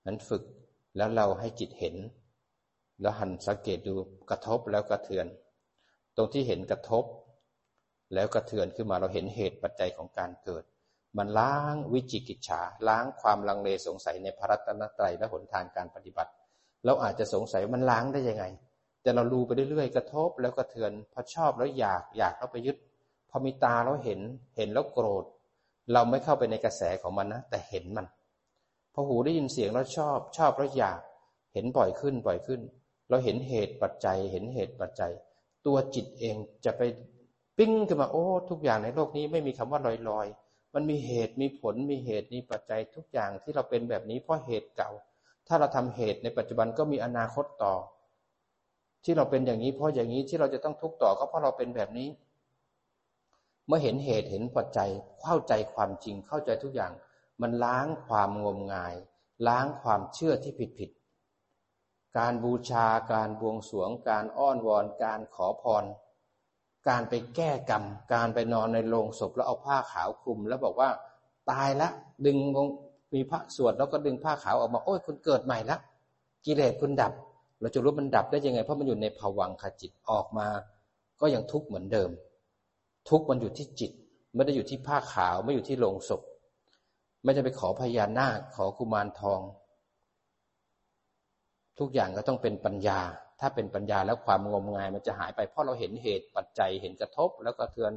นั้นฝึกแล้วเราให้จิตเห็น แล้วหันสังเกตดูกระทบแล้วกระเทือน ตรงที่เห็นกระทบ แล้วกระเทือนขึ้นมาเราเห็นเหตุปัจจัยของการเกิด มันล้างวิจิกิจฉาล้างความลังเลสงสัยในพระรัตนตรัยและหนทางการปฏิบัติ เราอาจจะสงสัยมันล้างได้ยังไง แต่เราดูไปเรื่อยๆ กระทบแล้วกระเทือน พอชอบแล้วอยาก อยากแล้วไปยึด พอมีตาแล้วเห็น เห็นแล้วโกรธ เราไม่เข้าไปในกระแสของมันนะ แต่เห็นมัน พอหูได้ยินเสียงแล้วชอบ ชอบแล้วอยาก เห็นบ่อยขึ้น บ่อยขึ้น เราเห็นเหตุปัจจัย เห็นเหตุปัจจัย ตัวจิตเองจะไปปิ้งขึ้นมา โอ้ ทุกอย่างในโลกนี้ไม่มีคำว่าลอยลอยมันมีเหตุ มีผล มีเหตุ มีปัจจัยทุกอย่างที่เราเป็นแบบนี้เพราะเหตุเก่า ถ้าเราทำเหตุในปัจจุบันก็มีอนาคตต่อ ที่เราเป็นอย่างนี้ เพราะอย่างนี้ที่เราจะต้องทุกข์ต่อก็เพราะเราเป็นแบบนี้ เมื่อเห็นเหตุเห็นปัจจัยเข้าใจความจริงเข้าใจทุกอย่าง มันล้างความงมงาย ล้างความเชื่อที่ผิดผิดการบูชาการบวงสวง การอ้อนวอน การขอพร การไปแก้กรรม การไปนอนในโรงศพแล้วเอาผ้าขาวคลุม แล้วบอกว่า ตายละดึง มีพระสวดแล้วก็ดึงผ้าขาวออกมา โอ้ยคุณเกิดใหม่ละกิเลสคุณดับ เราจะรู้มันดับได้ยังไง เพราะมันอยู่ในภวังคจิตออกมา ก็ยังทุกข์เหมือนเดิม ทุกข์มันอยู่ที่จิต ไม่ได้อยู่ที่ผ้าขาวไม่อยู่ที่โลงศพ ไม่จะไปขอพญานาคขอกุมารทอง ทุกอย่างก็ต้องเป็นปัญญา ถ้าเป็นปัญญาแล้วความงมงายมันจะหายไป เพราะเราเห็นเหตุปัจจัยเห็นกระทบ แล้วก็เทือน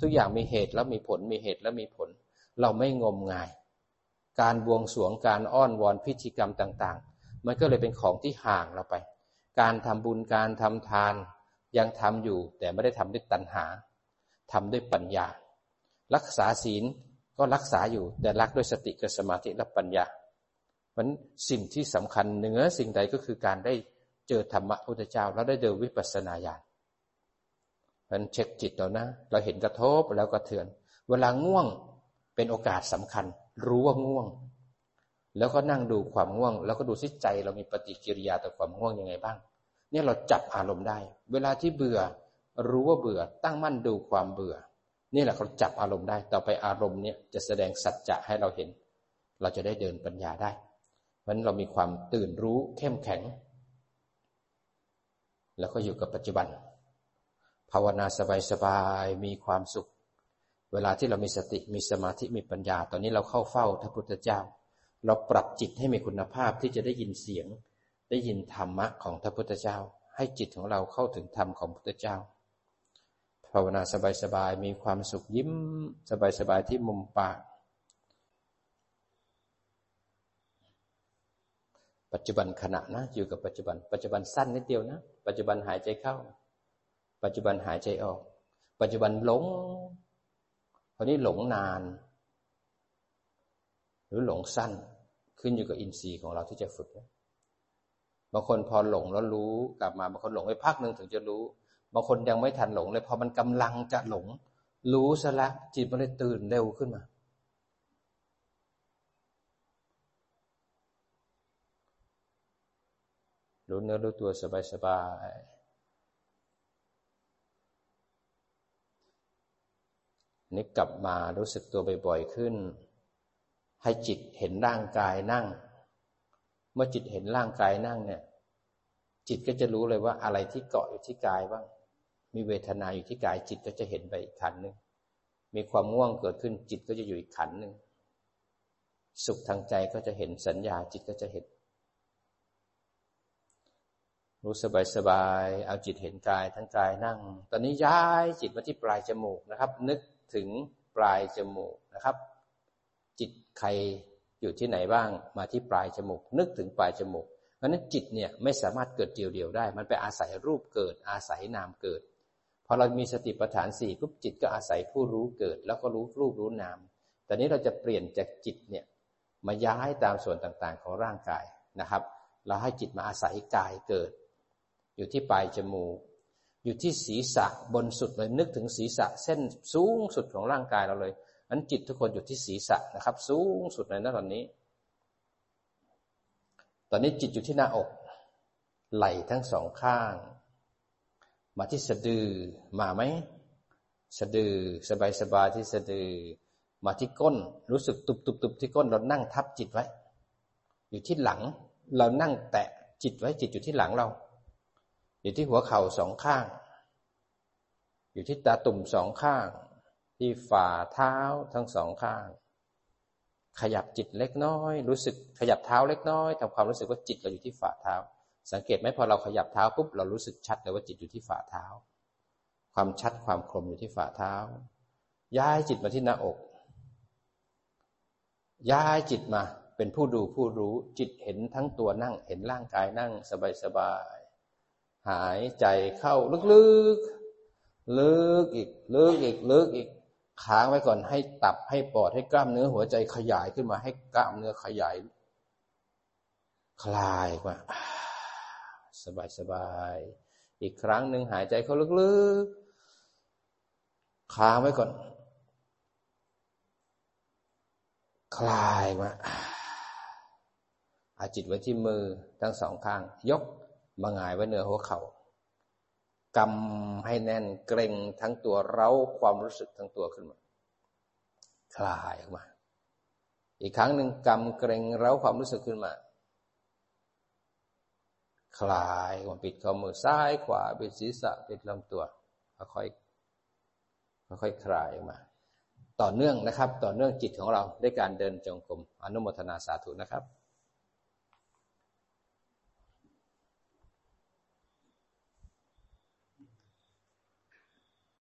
ทุกอย่างมีเหตุแล้วมีผลมีเหตุแล้วมีผล เราไม่งมงาย การบวงสรวงการอ้อนวอนพิธีกรรมต่างๆ มันก็เลยเป็นของที่ห่างเราไป การทำบุญการทำทานยังทำอยู่แต่ไม่ได้ทำด้วยตัณหาทำด้วยปัญญา รักษาศีลก็รักษาอยู่แต่รักด้วยสติกับสมาธิและปัญญาเพราะสิ่งที่สำคัญเหนือสิ่งใดก็คือการได้เจอธรรมะพุทธเจ้าแล้วได้เดินวิปัสสนาญาณมันเช็คจิตเรานะ เราเห็นกระทบแล้วก็เถือน เวลาง่วงเป็นโอกาสสำคัญ รู้ว่าง่วง แล้วก็นั่งดูความง่วง แล้วก็ดูสิใจ เรามีปฏิกิริยาต่อความง่วงยังไงบ้าง เนี่ยเราจับอารมณ์ได้ เวลาที่เบื่อ รู้ว่าเบื่อ ตั้งมั่นดูความเบื่อ นี่แหละเขาจับอารมณ์ได้ ต่อไปอารมณ์เนี่ยจะแสดงสัจจะให้เราเห็น เราจะได้เดินปัญญาได้ เพราะนั้นเรามีความตื่นรู้เข้มแข็ง แล้วก็อยู่กับปัจจุบัน ภาวนาสบายๆมีความสุข เวลาที่เรามีสติมีสมาธิมีปัญญา ตอนนี้เราเข้าเฝ้าพระพุทธเจ้า เราปรับจิตให้มีคุณภาพที่จะได้ยินเสียง ได้ยินธรรมะของพระพุทธเจ้า ให้จิตของเราเข้าถึงธรรมของพระพุทธเจ้าภาวนาสบายๆมีความสุขยิ้มสบายๆที่มุมปาก ปัจจุบันขณะนะอยู่กับปัจจุบัน ปัจจุบันสั้นนิดเดียวนะ ปัจจุบันหายใจเข้า ปัจจุบันหายใจออก ปัจจุบันหลง คราวนี้หลงนาน หรือหลงสั้นขึ้นอยู่กับอินทรีย์ของเราที่จะฝึกบางคนพอหลงแล้วรู้กลับมาบางคนหลงไปพักหนึ่งถึงจะรู้ บางคนยังไม่ทันหลงเลยพอมันกำลังจะหลง รู้ซะละจิตมันเลยตื่นเร็วขึ้นมารู้เนื้อรู้ตัวสบายๆ นี่กลับมารู้สึกตัวบ่อยๆขึ้น ให้จิตเห็นร่างกายนั่ง เมื่อจิตเห็นร่างกายนั่งเนี่ย จิตก็จะรู้เลยว่าอะไรที่เกาะอยู่ที่กายบ้าง มีเวทนาอยู่ที่กาย จิตก็จะเห็นไปอีกขันหนึ่งมีความง่วงเกิดขึ้น จิตก็จะอยู่อีกขันหนึ่งสุขทางใจก็จะเห็นสัญญาจิตก็จะเห็น รู้สบายสบาย เอาจิตเห็นกายทั้งกายนั่ง ตอนนี้ย้ายจิตมาที่ปลายจมูกนะครับ นึก ถึงปลายจมูกนะครับ จิตใครอยู่ที่ไหนบ้างมาที่ปลายจมูก นึกถึงปลายจมูกเพราะนั้นจิตเนี่ยไม่สามารถเกิดเดียวๆได้ มันไปอาศัยรูปเกิด อาศัยนามเกิดพอเรามีสติปัฏฐานสี่ปุ๊บจิตก็อาศัยผู้รู้เกิด แล้วก็รู้รูปรู้นามแต่นี้เราจะเปลี่ยนจากจิตเนี่ยมาย้ายตามส่วนต่างๆของร่างกายนะครับ เราให้จิตมาอาศัยกายเกิด อยู่ที่ปลายจมูก อยู่ที่ศีรษะบนสุดเลยนึกถึงศีรษะเส้นสูงสุดของร่างกายเราเลยอันจิตทุกคนอยู่ที่ศีรษะนะครับ สูงสุดเลยนะตอนนี้ ตอนนี้จิตอยู่ที่หน้าอก ไหล่ทั้งสองข้าง มาที่สะดือมาไหมสะดือสบายสบายที่สะดือ มาที่ก้น รู้สึกตุบตุบตุบที่ก้นเรานั่งทับจิตไว้ อยู่ที่หลัง เรานั่งแตะจิตไว้จิตอยู่ที่หลังเรา อยู่ที่หัวเข่าสองข้าง อยู่ที่ตาตุ่มสองข้าง ที่ฝ่าเท้าทั้งสองข้าง ขยับจิตเล็กน้อย รู้สึกขยับเท้าเล็กน้อยทำความรู้สึกว่าจิตเราอยู่ที่ฝ่าเท้า สังเกตไหมพอเราขยับเท้าปุ๊บเรารู้สึกชัดเลยว่าจิตอยู่ที่ฝ่าเท้า ความชัดความคมอยู่ที่ฝ่าเท้า ย้ายจิตมาที่หน้าอก ย้ายจิตมาเป็นผู้ดูผู้รู้จิตเห็นทั้งตัวนั่งเห็นร่างกายนั่งสบายสบาย หายใจเข้าลึกๆ ลึกอีก ลึกอีก ลึกอีก ค้างไว้ก่อนให้ตับให้ปอดให้กล้ามเนื้อหัวใจขยายขึ้นมาให้กล้ามเนื้อขยาย คลายมาสบายสบาย อีกครั้งหนึ่งหายใจเข้าลึกๆ ค้างไว้ก่อน คลายมาอาจิตไว้ที่มือทั้งสองข้าง ยก มาหงายไว้เหนือหัวเขา่ากำให้แน่นเกรงทั้งตัวเร้าความรู้สึกทั้งตัวขึ้นมา คลายออกมา อีกครั้งหนึ่งกำเกรงเร้าความรู้สึกขึ้นมา คลายมาปิดข้อมือซ้ายขวาปิดศีรษะปิดลำตัวค่อยค่อยคลายออกมา ต่อเนื่องนะครับ ต่อเนื่องจิตของเราด้วยการเดินจงกรมอนุโมทนาสาธุนะครับ